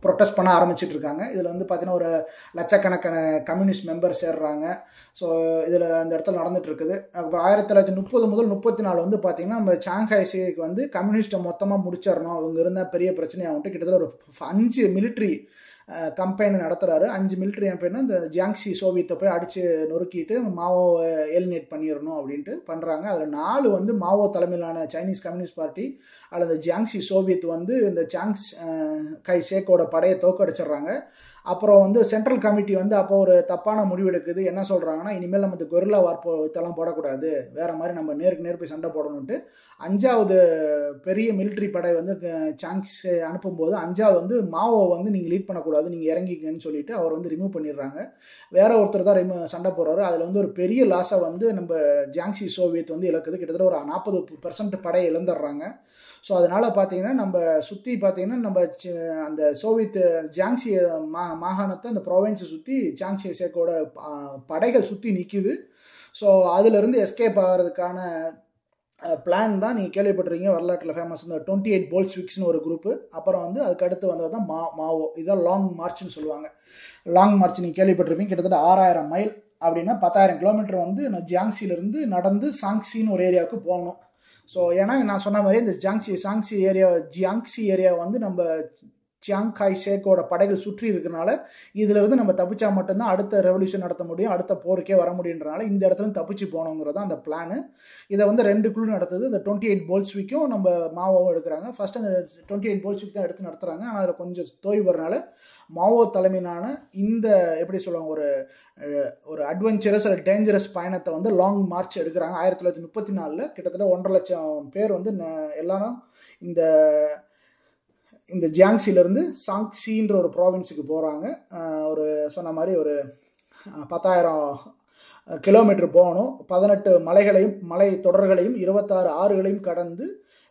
ப்ரொட்டஸ்ட் பண்ண ஆரம்பிச்சிட்டு இருக்காங்க இதில் வந்து பார்த்தீங்கன்னா ஒரு லட்சக்கணக்கான கம்யூனிஸ்ட் மெம்பர் சேர்றாங்க. ஸோ இதில் அந்த இடத்துல நடந்துட்டு இருக்குது அப்புறம் ஆயிரத்தி தொள்ளாயிரத்தி முப்பது முதல் முப்பத்தி நாலு வந்து பார்த்தீங்கன்னா நம்ம சாங்காய் சிக்கு வந்து கம்யூனிஸ்ட்டை மொத்தமாக முடிச்சிடணும் அவங்க இருந்தால் பெரிய பிரச்சனையாக வந்துட்டு கிட்டத்தட்ட ஒரு அஞ்சு மிலிட்ரி கம்பெனி நடத்துகிறாரு அஞ்சு மிலிட்ரி கம்பெனினா இந்த ஜியாங்சி சோவியத்தை போய் அடித்து நொறுக்கிட்டு மாவோவை எலினேட் பண்ணிடணும் அப்படின்ட்டு பண்ணுறாங்க அதில் நாலு வந்து மாவோ தலைமையிலான சைனீஸ் கம்யூனிஸ்ட் பார்ட்டி அல்லது ஜாங்ஸி சோவியத் வந்து இந்த ஜாங்ஸ் கை ஷேக்கோட படையை தோக்கடிச்சிடுறாங்க அப்புறம் வந்து சென்ட்ரல் கமிட்டி வந்து அப்போ ஒரு தப்பான முடிவு எடுக்குது என்ன சொல்கிறாங்கன்னா இனிமேல் நம்ம இந்த கொரில்லா வார் இதெல்லாம் போடக்கூடாது. வேறு மாதிரி நம்ம நேருக்கு நேர் போய் சண்டை போடணுன்ட்டு அஞ்சாவது பெரிய மிலிட்ரி படை வந்து சாங்ஸ் அனுப்பும்போது அஞ்சாவது வந்து மாவோ வந்து நீங்கள் லீட் பண்ணக்கூடாது நீங்கள் இறங்கிக்கன்னு சொல்லிட்டு அவர் வந்து ரிமூவ் பண்ணிடுறாங்க. வேற ஒருத்தர் தான் ரிமூவ் சண்டை போடுறாரு. அதில் வந்து ஒரு பெரிய லாஸை வந்து நம்ம ஜாங்ஸி சோவியத் வந்து இழக்குது. கிட்டத்தட்ட ஒரு நாற்பது பர்சன்ட் படையை இழந்துடுறாங்க. ஸோ அதனால் பார்த்தீங்கன்னா நம்ம சுற்றி பார்த்தீங்கன்னா நம்ம அந்த சோவியத் ஜாங்சி மா மாகாணத்தை அந்த ப்ரொவின்ஸை சுற்றி ஜாங்சி சேக்கோட படைகள் சுற்றி நிற்கிது ஸோ அதுலேருந்து எஸ்கேப் ஆகிறதுக்கான பிளான் தான் நீங்கள் கேள்விப்பட்டிருக்கீங்க. வரலாற்றில் ஃபேமஸ் இந்த டுவெண்ட்டி எயிட் போல்ஸ்விக்ஸ்னு ஒரு குரூப்பு அப்புறம் வந்து அதுக்கு அடுத்து வந்தது தான் மா மாவோ இதான் லாங் மார்ச்னு சொல்லுவாங்க. லாங் மார்ச் நீங்கள் கேள்விப்பட்டிருப்பீங்க. கிட்டத்தட்ட ஆறாயிரம் மைல் அப்படின்னா பத்தாயிரம் கிலோமீட்டர் வந்து நான் ஜியாங்சியிலேருந்து நடந்து சாங்சின்னு ஒரு ஏரியாவுக்கு போகணும். ஸோ ஏன்னா நான் சொன்ன மாதிரி இந்த ஜாங்சி சாங்சி ஏரியா ஜியாங்சி ஏரியா வந்து நம்ம சியாங்காய் ஷேக்கோட படைகள் சுற்றி இருக்கிறனால இதிலிருந்து நம்ம தப்பிச்சா மட்டும்தான் அடுத்த ரெவல்யூஷன் நடத்த முடியும் அடுத்த போருக்கே வர முடியுன்றனால இந்த இடத்துல தப்பிச்சு போனோங்கிறது அந்த பிளானு இதை வந்து ரெண்டு குழு நடத்துது. இந்த டுவெண்ட்டி எயிட் போல்ஸ்விக்கும் நம்ம மாவோவும் எடுக்கிறாங்க. ஃபர்ஸ்ட் அந்த டுவெண்ட்டி எயிட் போல்ஸ்விக் தான் எடுத்து நடத்துகிறாங்க ஆனால் அதில் கொஞ்சம் தோய் வரனால மாவோ தலைமையிலான இந்த எப்படி சொல்லுவாங்க ஒரு ஒரு அட்வென்ச்சரஸ் ஒரு டேஞ்சரஸ் பயணத்தை வந்து லாங் மார்ச் எடுக்கிறாங்க. ஆயிரத்தி தொள்ளாயிரத்தி முப்பத்தி நாலில் கிட்டத்தட்ட ஒன்றரை லட்சம் பேர் வந்து எல்லாரும் இந்த இந்த ஜியாங்சிலேருந்து சாங்சின்ற ஒரு ப்ராவின்ஸுக்கு போகிறாங்க ஒரு சொன்ன மாதிரி ஒரு பத்தாயிரம் கிலோமீட்டர் போகணும். பதினெட்டு மலைகளையும் மலை தொடர்களையும் இருபத்தாறு ஆறுகளையும் கடந்து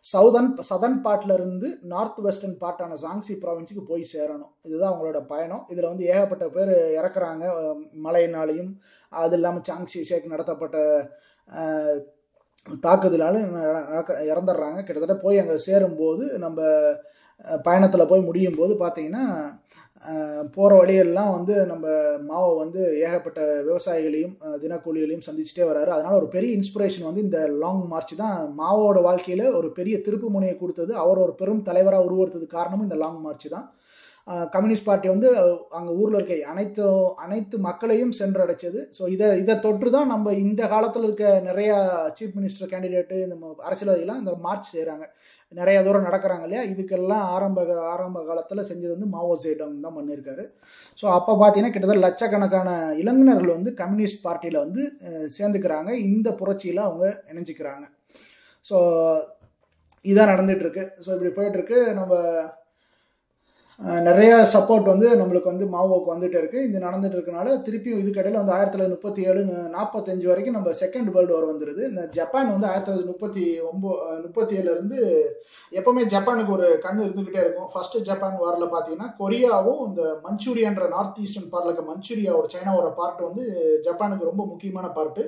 சவுதன் சதன் பார்ட்லேருந்து நார்த் வெஸ்டர்ன் பார்ட்டான சாங்சி ப்ராவின்ஸுக்கு போய் சேரணும். இதுதான் அவங்களோட பயணம். இதில் வந்து ஏகப்பட்ட பேர் இறக்குறாங்க மழையினாலையும் அது இல்லாமல் சாங்சி ஷேக் நடத்தப்பட்ட தாக்குதலாலும் நடக்க இறந்துடுறாங்க. கிட்டத்தட்ட போய் அங்கே சேரும்போது நம்ம பயணத்தில் போய் முடியும் போது பார்த்தீங்கன்னா போகிற வழியெல்லாம் வந்து நம்ம மாவை வந்து ஏகப்பட்ட விவசாயிகளையும் தினக்கூலிகளையும் சந்திச்சுட்டே வராரு. அதனால் ஒரு பெரிய இன்ஸ்பிரேஷன் வந்து இந்த லாங் மார்ச் தான் மாவோட வாழ்க்கையில் ஒரு பெரிய திருப்பு முனையை கொடுத்தது. அவர் ஒரு பெரும் தலைவராக உருவெடுத்தது காரணமும் இந்த லாங் மார்ச் தான். கம்யூனிஸ்ட் பார்ட்டி வந்து அங்கே ஊரில் இருக்க அனைத்து அனைத்து மக்களையும் சென்றடைச்சது. ஸோ இதை இதை தொற்று தான் நம்ம இந்த காலத்தில் இருக்க நிறையா சீஃப் மினிஸ்டர் கேண்டிடேட்டு இந்த அரசியல்வாதிகள்லாம் இந்த மார்ச் செய்கிறாங்க நிறைய தூரம் நடக்கிறாங்க இல்லையா? இதுக்கெல்லாம் ஆரம்ப ஆரம்ப காலத்தில் செஞ்சது வந்து மாவோ சேடம் தான் பண்ணியிருக்காரு. ஸோ அப்போ பார்த்தீங்கன்னா கிட்டத்தட்ட லட்சக்கணக்கான இளைஞர்கள் வந்து கம்யூனிஸ்ட் பார்ட்டியில் வந்து சேர்ந்துக்கிறாங்க. இந்த புரட்சியில் அவங்க இணைஞ்சிக்கிறாங்க. ஸோ இதான் நடந்துகிட்ருக்கு ஸோ இப்படி போயிட்டுருக்கு நம்ம நிறைய சப்போர்ட் வந்து நம்மளுக்கு வந்து மாவோக்கு வந்துட்டு இருக்குது இது நடந்துட்டு இருக்கனால திருப்பியும் இதுக்கடையில் வந்து ஆயிரத்தி தொள்ளாயிரத்தி முப்பத்தி ஏழு நாற்பத்தஞ்சு வரைக்கும் நம்ம செகண்ட் வேர்ல்டு வார் வந்துடுது இந்த ஜப்பான் வந்து ஆயிரத்தி தொள்ளாயிரத்தி முப்பத்தி ஒம்போ முப்பத்தி ஏழுலேருந்து எப்போவுமே ஜப்பானுக்கு ஒரு கண் இருந்துக்கிட்டே இருக்கும். ஃபர்ஸ்ட் ஜப்பான் வாரில் பார்த்தீங்கன்னா கொரியாவும் இந்த மஞ்சூரியான்ற நார்த் ஈஸ்டர்ன் பார்ட்டில் இருக்க மஞ்சூரியாவோட சைனாவோட பார்ட் வந்து ஜப்பானுக்கு ரொம்ப முக்கியமான பார்ட்டு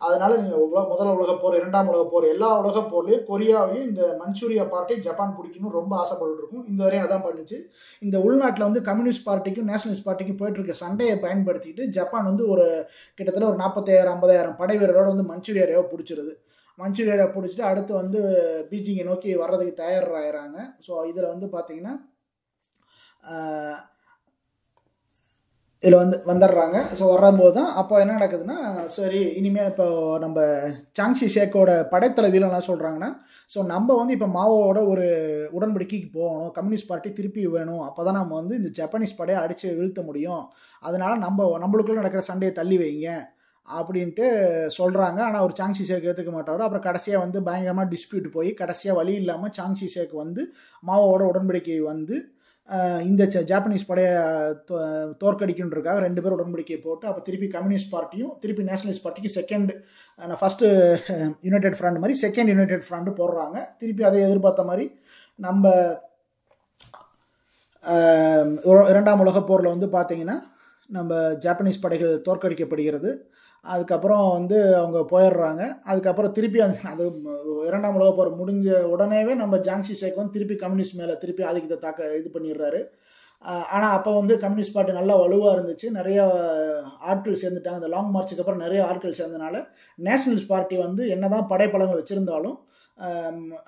அதனால நீங்கள் உலக முதல் உலகப் போர் இரண்டாம் உலகப் போர் எல்லா உலகப் போர்லேயும் கொரியாவையும் இந்த மஞ்சூரியா பார்ட்டி ஜப்பான் பிடிக்கணும் ரொம்ப ஆசைப்பட்டு இருக்கும் இந்த வரையும் அதான் பண்ணுச்சு. இந்த உள்நாட்டில் வந்து கம்யூனிஸ்ட் பார்ட்டிக்கும் நேஷனலிஸ்ட் பார்ட்டிக்கும் போயிட்டு இருக்க சண்டையை பயன்படுத்திட்டு ஜப்பான் வந்து ஒரு கிட்டத்தட்ட ஒரு நாற்பத்தாயிரம் ஐம்பதாயிரம் படை வீரரோட வந்து மஞ்சூரியா பிடிச்சிருது. மஞ்சூரியா பிடிச்சிட்டு அடுத்து வந்து பீஜிங்கை நோக்கி வர்றதுக்கு தயாராகிறாங்க ஸோ இதில் வந்து பார்த்தீங்கன்னா இதில் வந்து வந்துடுறாங்க. ஸோ வரும்போது தான் அப்போ என்ன நடக்குதுன்னா சரி இனிமேல் இப்போ நம்ம சாங்ஷி ஷேக்கோட படைத்தலைவியில் என்ன சொல்கிறாங்கன்னா ஸோ நம்ம வந்து இப்போ மாவோட ஒரு உடன்படிக்கைக்கு போகணும். கம்யூனிஸ்ட் பார்ட்டி திருப்பி வேணும். அப்போ தான் நம்ம வந்து இந்த ஜப்பானீஸ் படையை அடித்து வீழ்த்த முடியும். அதனால் நம்ம நம்மளுக்குள்ளே நடக்கிற சண்டையை தள்ளி வைங்க அப்படின்ட்டு சொல்கிறாங்க ஆனால் அவர் சாங்ஷி ஷேக் ஏற்றுக்க மாட்டார். அப்புறம் கடைசியாக வந்து பயங்கரமாக டிஸ்பியூட் போய் கடைசியாக வழி இல்லாமல் சாங்ஷி ஷேக் வந்து மாவோட உடன்படிக்கை வந்து இந்த ஜாப்பனீஸ் படையை தோ- ரெண்டு பேரும் உடன்படிக்கையை போட்டு அப்போ திருப்பி கம்யூனிஸ்ட் பார்ட்டியும் திருப்பி நேஷனலிஸ்ட் பார்ட்டிக்கு செகண்ட் ஃபஸ்ட்டு யுனைடெட் ஃப்ரண்ட் மாதிரி செகண்ட் யுனைடெட் ஃப்ரண்ட் போடுறாங்க. திருப்பி அதை எதிர்பார்த்த மாதிரி நம்ம இரண்டாம் உலகப் போரில் வந்து பார்த்திங்கன்னா நம்ம ஜாப்பனீஸ் படைகள் தோற்கடிக்கப்படுகிறது. அதுக்கப்புறம் வந்து அவங்க போயிடுறாங்க. அதுக்கப்புறம் திருப்பி அந்த அது இரண்டாம் உலக போர் முடிஞ்ச உடனேவே நம்ம ஜான்சி சேக் வந்து திருப்பி கம்யூனிஸ்ட் மேலே திருப்பி ஆதிக்கத்தை தாக்க இது பண்ணிடுறாரு. ஆனால் அப்போ வந்து கம்யூனிஸ்ட் பார்ட்டி நல்லா வலுவாக இருந்துச்சு. நிறைய ஆட்கள் சேர்ந்துட்டாங்க. அந்த லாங் மார்ச்சுக்கு அப்புறம் நிறைய ஆட்கள் சேர்ந்தனால நேஷனலிஸ்ட் பார்ட்டி வந்து என்னதான் படைப்பலங்கள் வச்சுருந்தாலும்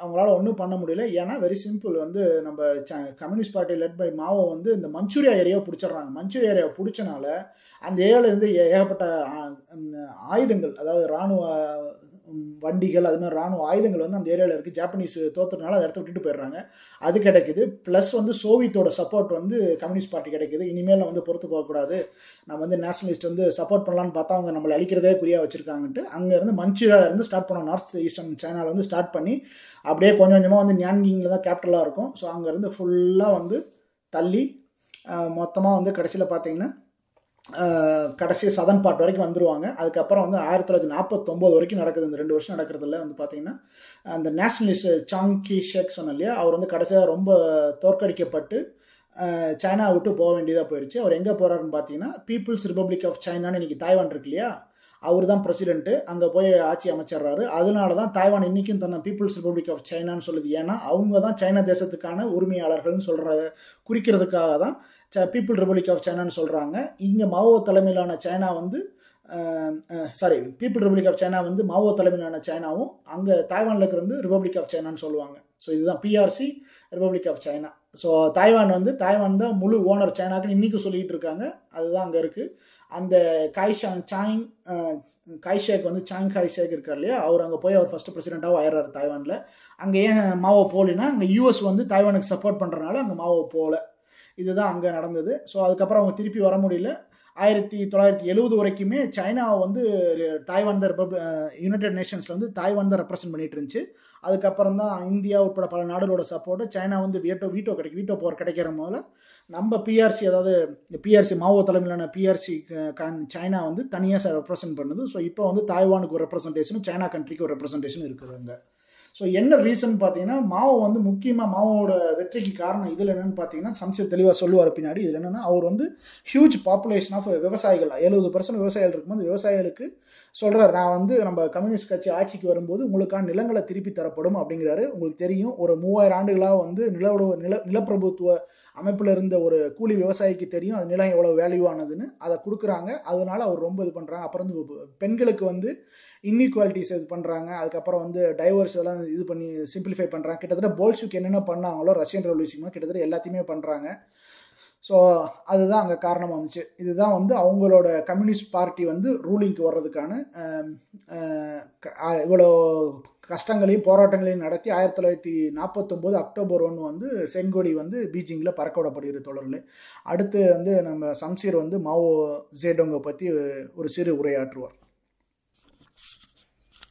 அவங்களால ஒன்றும் பண்ண முடியல. ஏன்னா வெரி சிம்பிள் வந்து நம்ம ச- communist party led by Mao வந்து இந்த மஞ்சூரியா ஏரியாவை பிடிச்சிடுறாங்க. மஞ்சூரியா ஏரியாவை பிடிச்சனால அந்த ஏரியாவில் இருந்து ஏ- ஏகப்பட்ட ஆயுதங்கள் அதாவது இராணுவ வண்டிகள் அது மாதிரி ராணுவ ஆயுதங்கள் வந்து அந்த ஏரியாவில் இருக்குது ஜாப்பனீஸ் தோத்துறதுனால அதை இடத்த விட்டுட்டு போயிடுறாங்க. அது கிடைக்குது. ப்ளஸ் வந்து சோவியத்தோட சப்போர்ட் வந்து கம்யூனிஸ்ட் பார்ட்டி கிடைக்குது. இனிமேல் வந்து பொறுத்து போகக்கூடாது. நம்ம வந்து நேஷனலிஸ்ட் வந்து சப்போர்ட் பண்ணலான்னு பார்த்தா அவங்க நம்மளை அழிக்கிறதே குறியாக வச்சுருக்காங்கன்ட்டு அங்கேருந்து மஞ்சூரியால இருந்து ஸ்டார்ட் பண்ணோம். நார்த் ஈஸ்டர்ன் சைனாவில் வந்து ஸ்டார்ட் பண்ணி அப்படியே கொஞ்சம் கொஞ்சமாக வந்து நியான்கிங்கில் தான் கேபிட்டலாக இருக்கும். ஸோ அங்கேருந்து ஃபுல்லாக வந்து தள்ளி மொத்தமாக வந்து கடைசியில் பார்த்தீங்கன்னா கடைசி சதன் பார்ட் வரைக்கும் வந்துருவாங்க. அதுக்கப்புறம் வந்து ஆயிரத்தி தொள்ளாயிரத்தி நாற்பத்தொம்போது வரைக்கும் நடக்குது. இந்த ரெண்டு வருஷம் நடக்கிறதுல வந்து பார்த்தீங்கன்னா அந்த நேஷனலிஸ்ட் சாங் கி ஷேக் சொன்ன இல்லையா அவர் வந்து கடைசியாக ரொம்ப தோற்கடிக்கப்பட்டு சைனா விட்டு போக வேண்டியதாக போயிடுச்சு அவர் எங்கே போகிறாருன்னு பார்த்தீங்கன்னா பீப்புள்ஸ் ரிப்பப்ளிக் ஆஃப் சைனான்னு இன்றைக்கி தாய்வான் இருக்கு இல்லையா அவர் தான் பிரசிடென்ட்டு அங்கே போய் ஆட்சி அமைச்சிடுறாரு அதனால தான் தாய்வான் இன்றைக்கும் தன்னை பீப்புள்ஸ் ரிப்பப்ளிக் ஆஃப் சைனான்னு சொல்லுது. ஏன்னா அவங்க தான் சைனா தேசத்துக்கான உரிமையாளர்கள்னு சொல்கிறத குறிக்கிறதுக்காக தான் ச பீப்புள் ரிப்பப்ளிக் ஆஃப் சைனான்னு சொல்கிறாங்க இங்கே மாவோ தலைமையிலான சைனா வந்து sorry people republic of China வந்து மாவோ தலைமையிலான சைனாவும் அங்கே தாய்வானில் இருக்கிற வந்து ரிப்பப்ளிக் ஆஃப் சைனான்னு சொல்லுவாங்க. ஸோ இதுதான் PRC republic of China so Taiwan வந்து தாய்வான் தான் முழு ஓனர் சைனாக்குன்னு இன்றைக்கும் சொல்லிக்கிட்டு இருக்காங்க. அதுதான் அங்கே இருக்குது அந்த காய்ஷா சாங் காய்ஷேக் வந்து சாங் காய்ஷேக் இருக்கார் இல்லையா? அவர் அங்கே போய் அவர் ஃபஸ்ட்டு பிரசிடெண்ட்டாக ஆயிடுறாரு தாய்வானில் அங்கே ஏன் மாவோ போகலினா அங்கே யூஎஸ் வந்து தாய்வானுக்கு சப்போர்ட் பண்ணுறனால அங்கே மாவோ போகல. இதுதான் அங்கே நடந்தது. ஸோ அதுக்கப்புறம் அவங்க திருப்பி வர முடியல. ஆயிரத்தி தொள்ளாயிரத்தி எழுபது வரைக்குமே சைனா வந்து தாய்வான் தான் ரிப்பப்ளி யுனைடெட் நேஷன்ஸில் வந்து தாய்வான் தான் ரெப்ரசென்ட் பண்ணிட்டு இருந்துச்சு. அதுக்கப்புறம் தான் இந்தியா உட்பட பல நாடுகளோட சப்போர்ட்டு சைனா வந்து வீட்டோ வீட்டோ கிடைக்க வீட்டோ போர் கிடைக்கிற முதல்ல நம்ம பிஆர்சி அதாவது பிஆர்சி மாவோ தலைமையிலான பிஆர்சி சைனா வந்து தனியாக ரெப்ரசென்ட் பண்ணுது. ஸோ இப்போ வந்து தாய்வானுக்கு ஒரு ரெப்ரசன்டேஷனும் சைனா கண்ட்ரிக்கு ஒரு ரெப்ரசன்டேஷன் இருக்குது அங்கே. ஸோ என்ன ரீசன் பார்த்தீங்கன்னா மாவோ வந்து முக்கியமாக மாவோட வெற்றிக்கு காரணம் இதில் என்னென்னு பார்த்தீங்கன்னா சம்சீர் தெளிவாக சொல்லுவார் பின்னாடி. இதில் என்னென்னா அவர் வந்து ஹியூஜ் பாப்புலேஷன் ஆஃப் விவசாயிகள். எழுபது பர்சன்ட் விவசாயிகள் இருக்கும்போது விவசாயிகளுக்கு சொல்கிறார் நான் வந்து நம்ம கம்யூனிஸ்ட் கட்சி ஆட்சிக்கு வரும்போது உங்களுக்கான நிலங்களை திருப்பி தரப்படும் அப்படிங்கிறாரு. உங்களுக்கு தெரியும் ஒரு மூவாயிரம் ஆண்டுகளாக வந்து நிலவோட நில நிலப்பிரபுத்துவ அமைப்பில் இருந்த ஒரு கூலி விவசாயிக்கு தெரியும் அது நிலம் எவ்வளோ வேல்யூ ஆனதுன்னு. அதை கொடுக்குறாங்க. அதனால அவர் ரொம்ப இது பண்ணுறாங்க அப்புறம் வந்து பெண்களுக்கு வந்து இன்இக்வாலிட்டிஸ் இது பண்ணுறாங்க அதுக்கப்புறம் வந்து டைவர்ஸ் எல்லாம் இது பண்ணி சிம்பிளிஃபை பண்ணுறாங்க கிட்டத்தட்ட போல்ஷுக்கு என்னென்ன பண்ணாங்களோ ரஷ்யன் ரெவல்யூஷன் கிட்டத்தட்ட எல்லாத்தையுமே பண்ணுறாங்க ஸோ அதுதான் அங்கே காரணமாக வந்துச்சு இதுதான் வந்து அவங்களோட கம்யூனிஸ்ட் பார்ட்டி வந்து ரூலிங்க்கு வர்றதுக்கான இவ்வளோ கஷ்டங்களையும் போராட்டங்களையும் நடத்தி ஆயிரத்தி தொள்ளாயிரத்தி நாற்பத்தொம்போது அக்டோபர் ஒன்று வந்து செங்கொடி வந்து பீஜிங்கில் பறக்க விடப்படுகிற தொடரில். அடுத்து வந்து நம்ம சம்சீர் வந்து மாவோ ஜேடோங்கை பற்றி ஒரு சிறு உரையாற்றுவார்.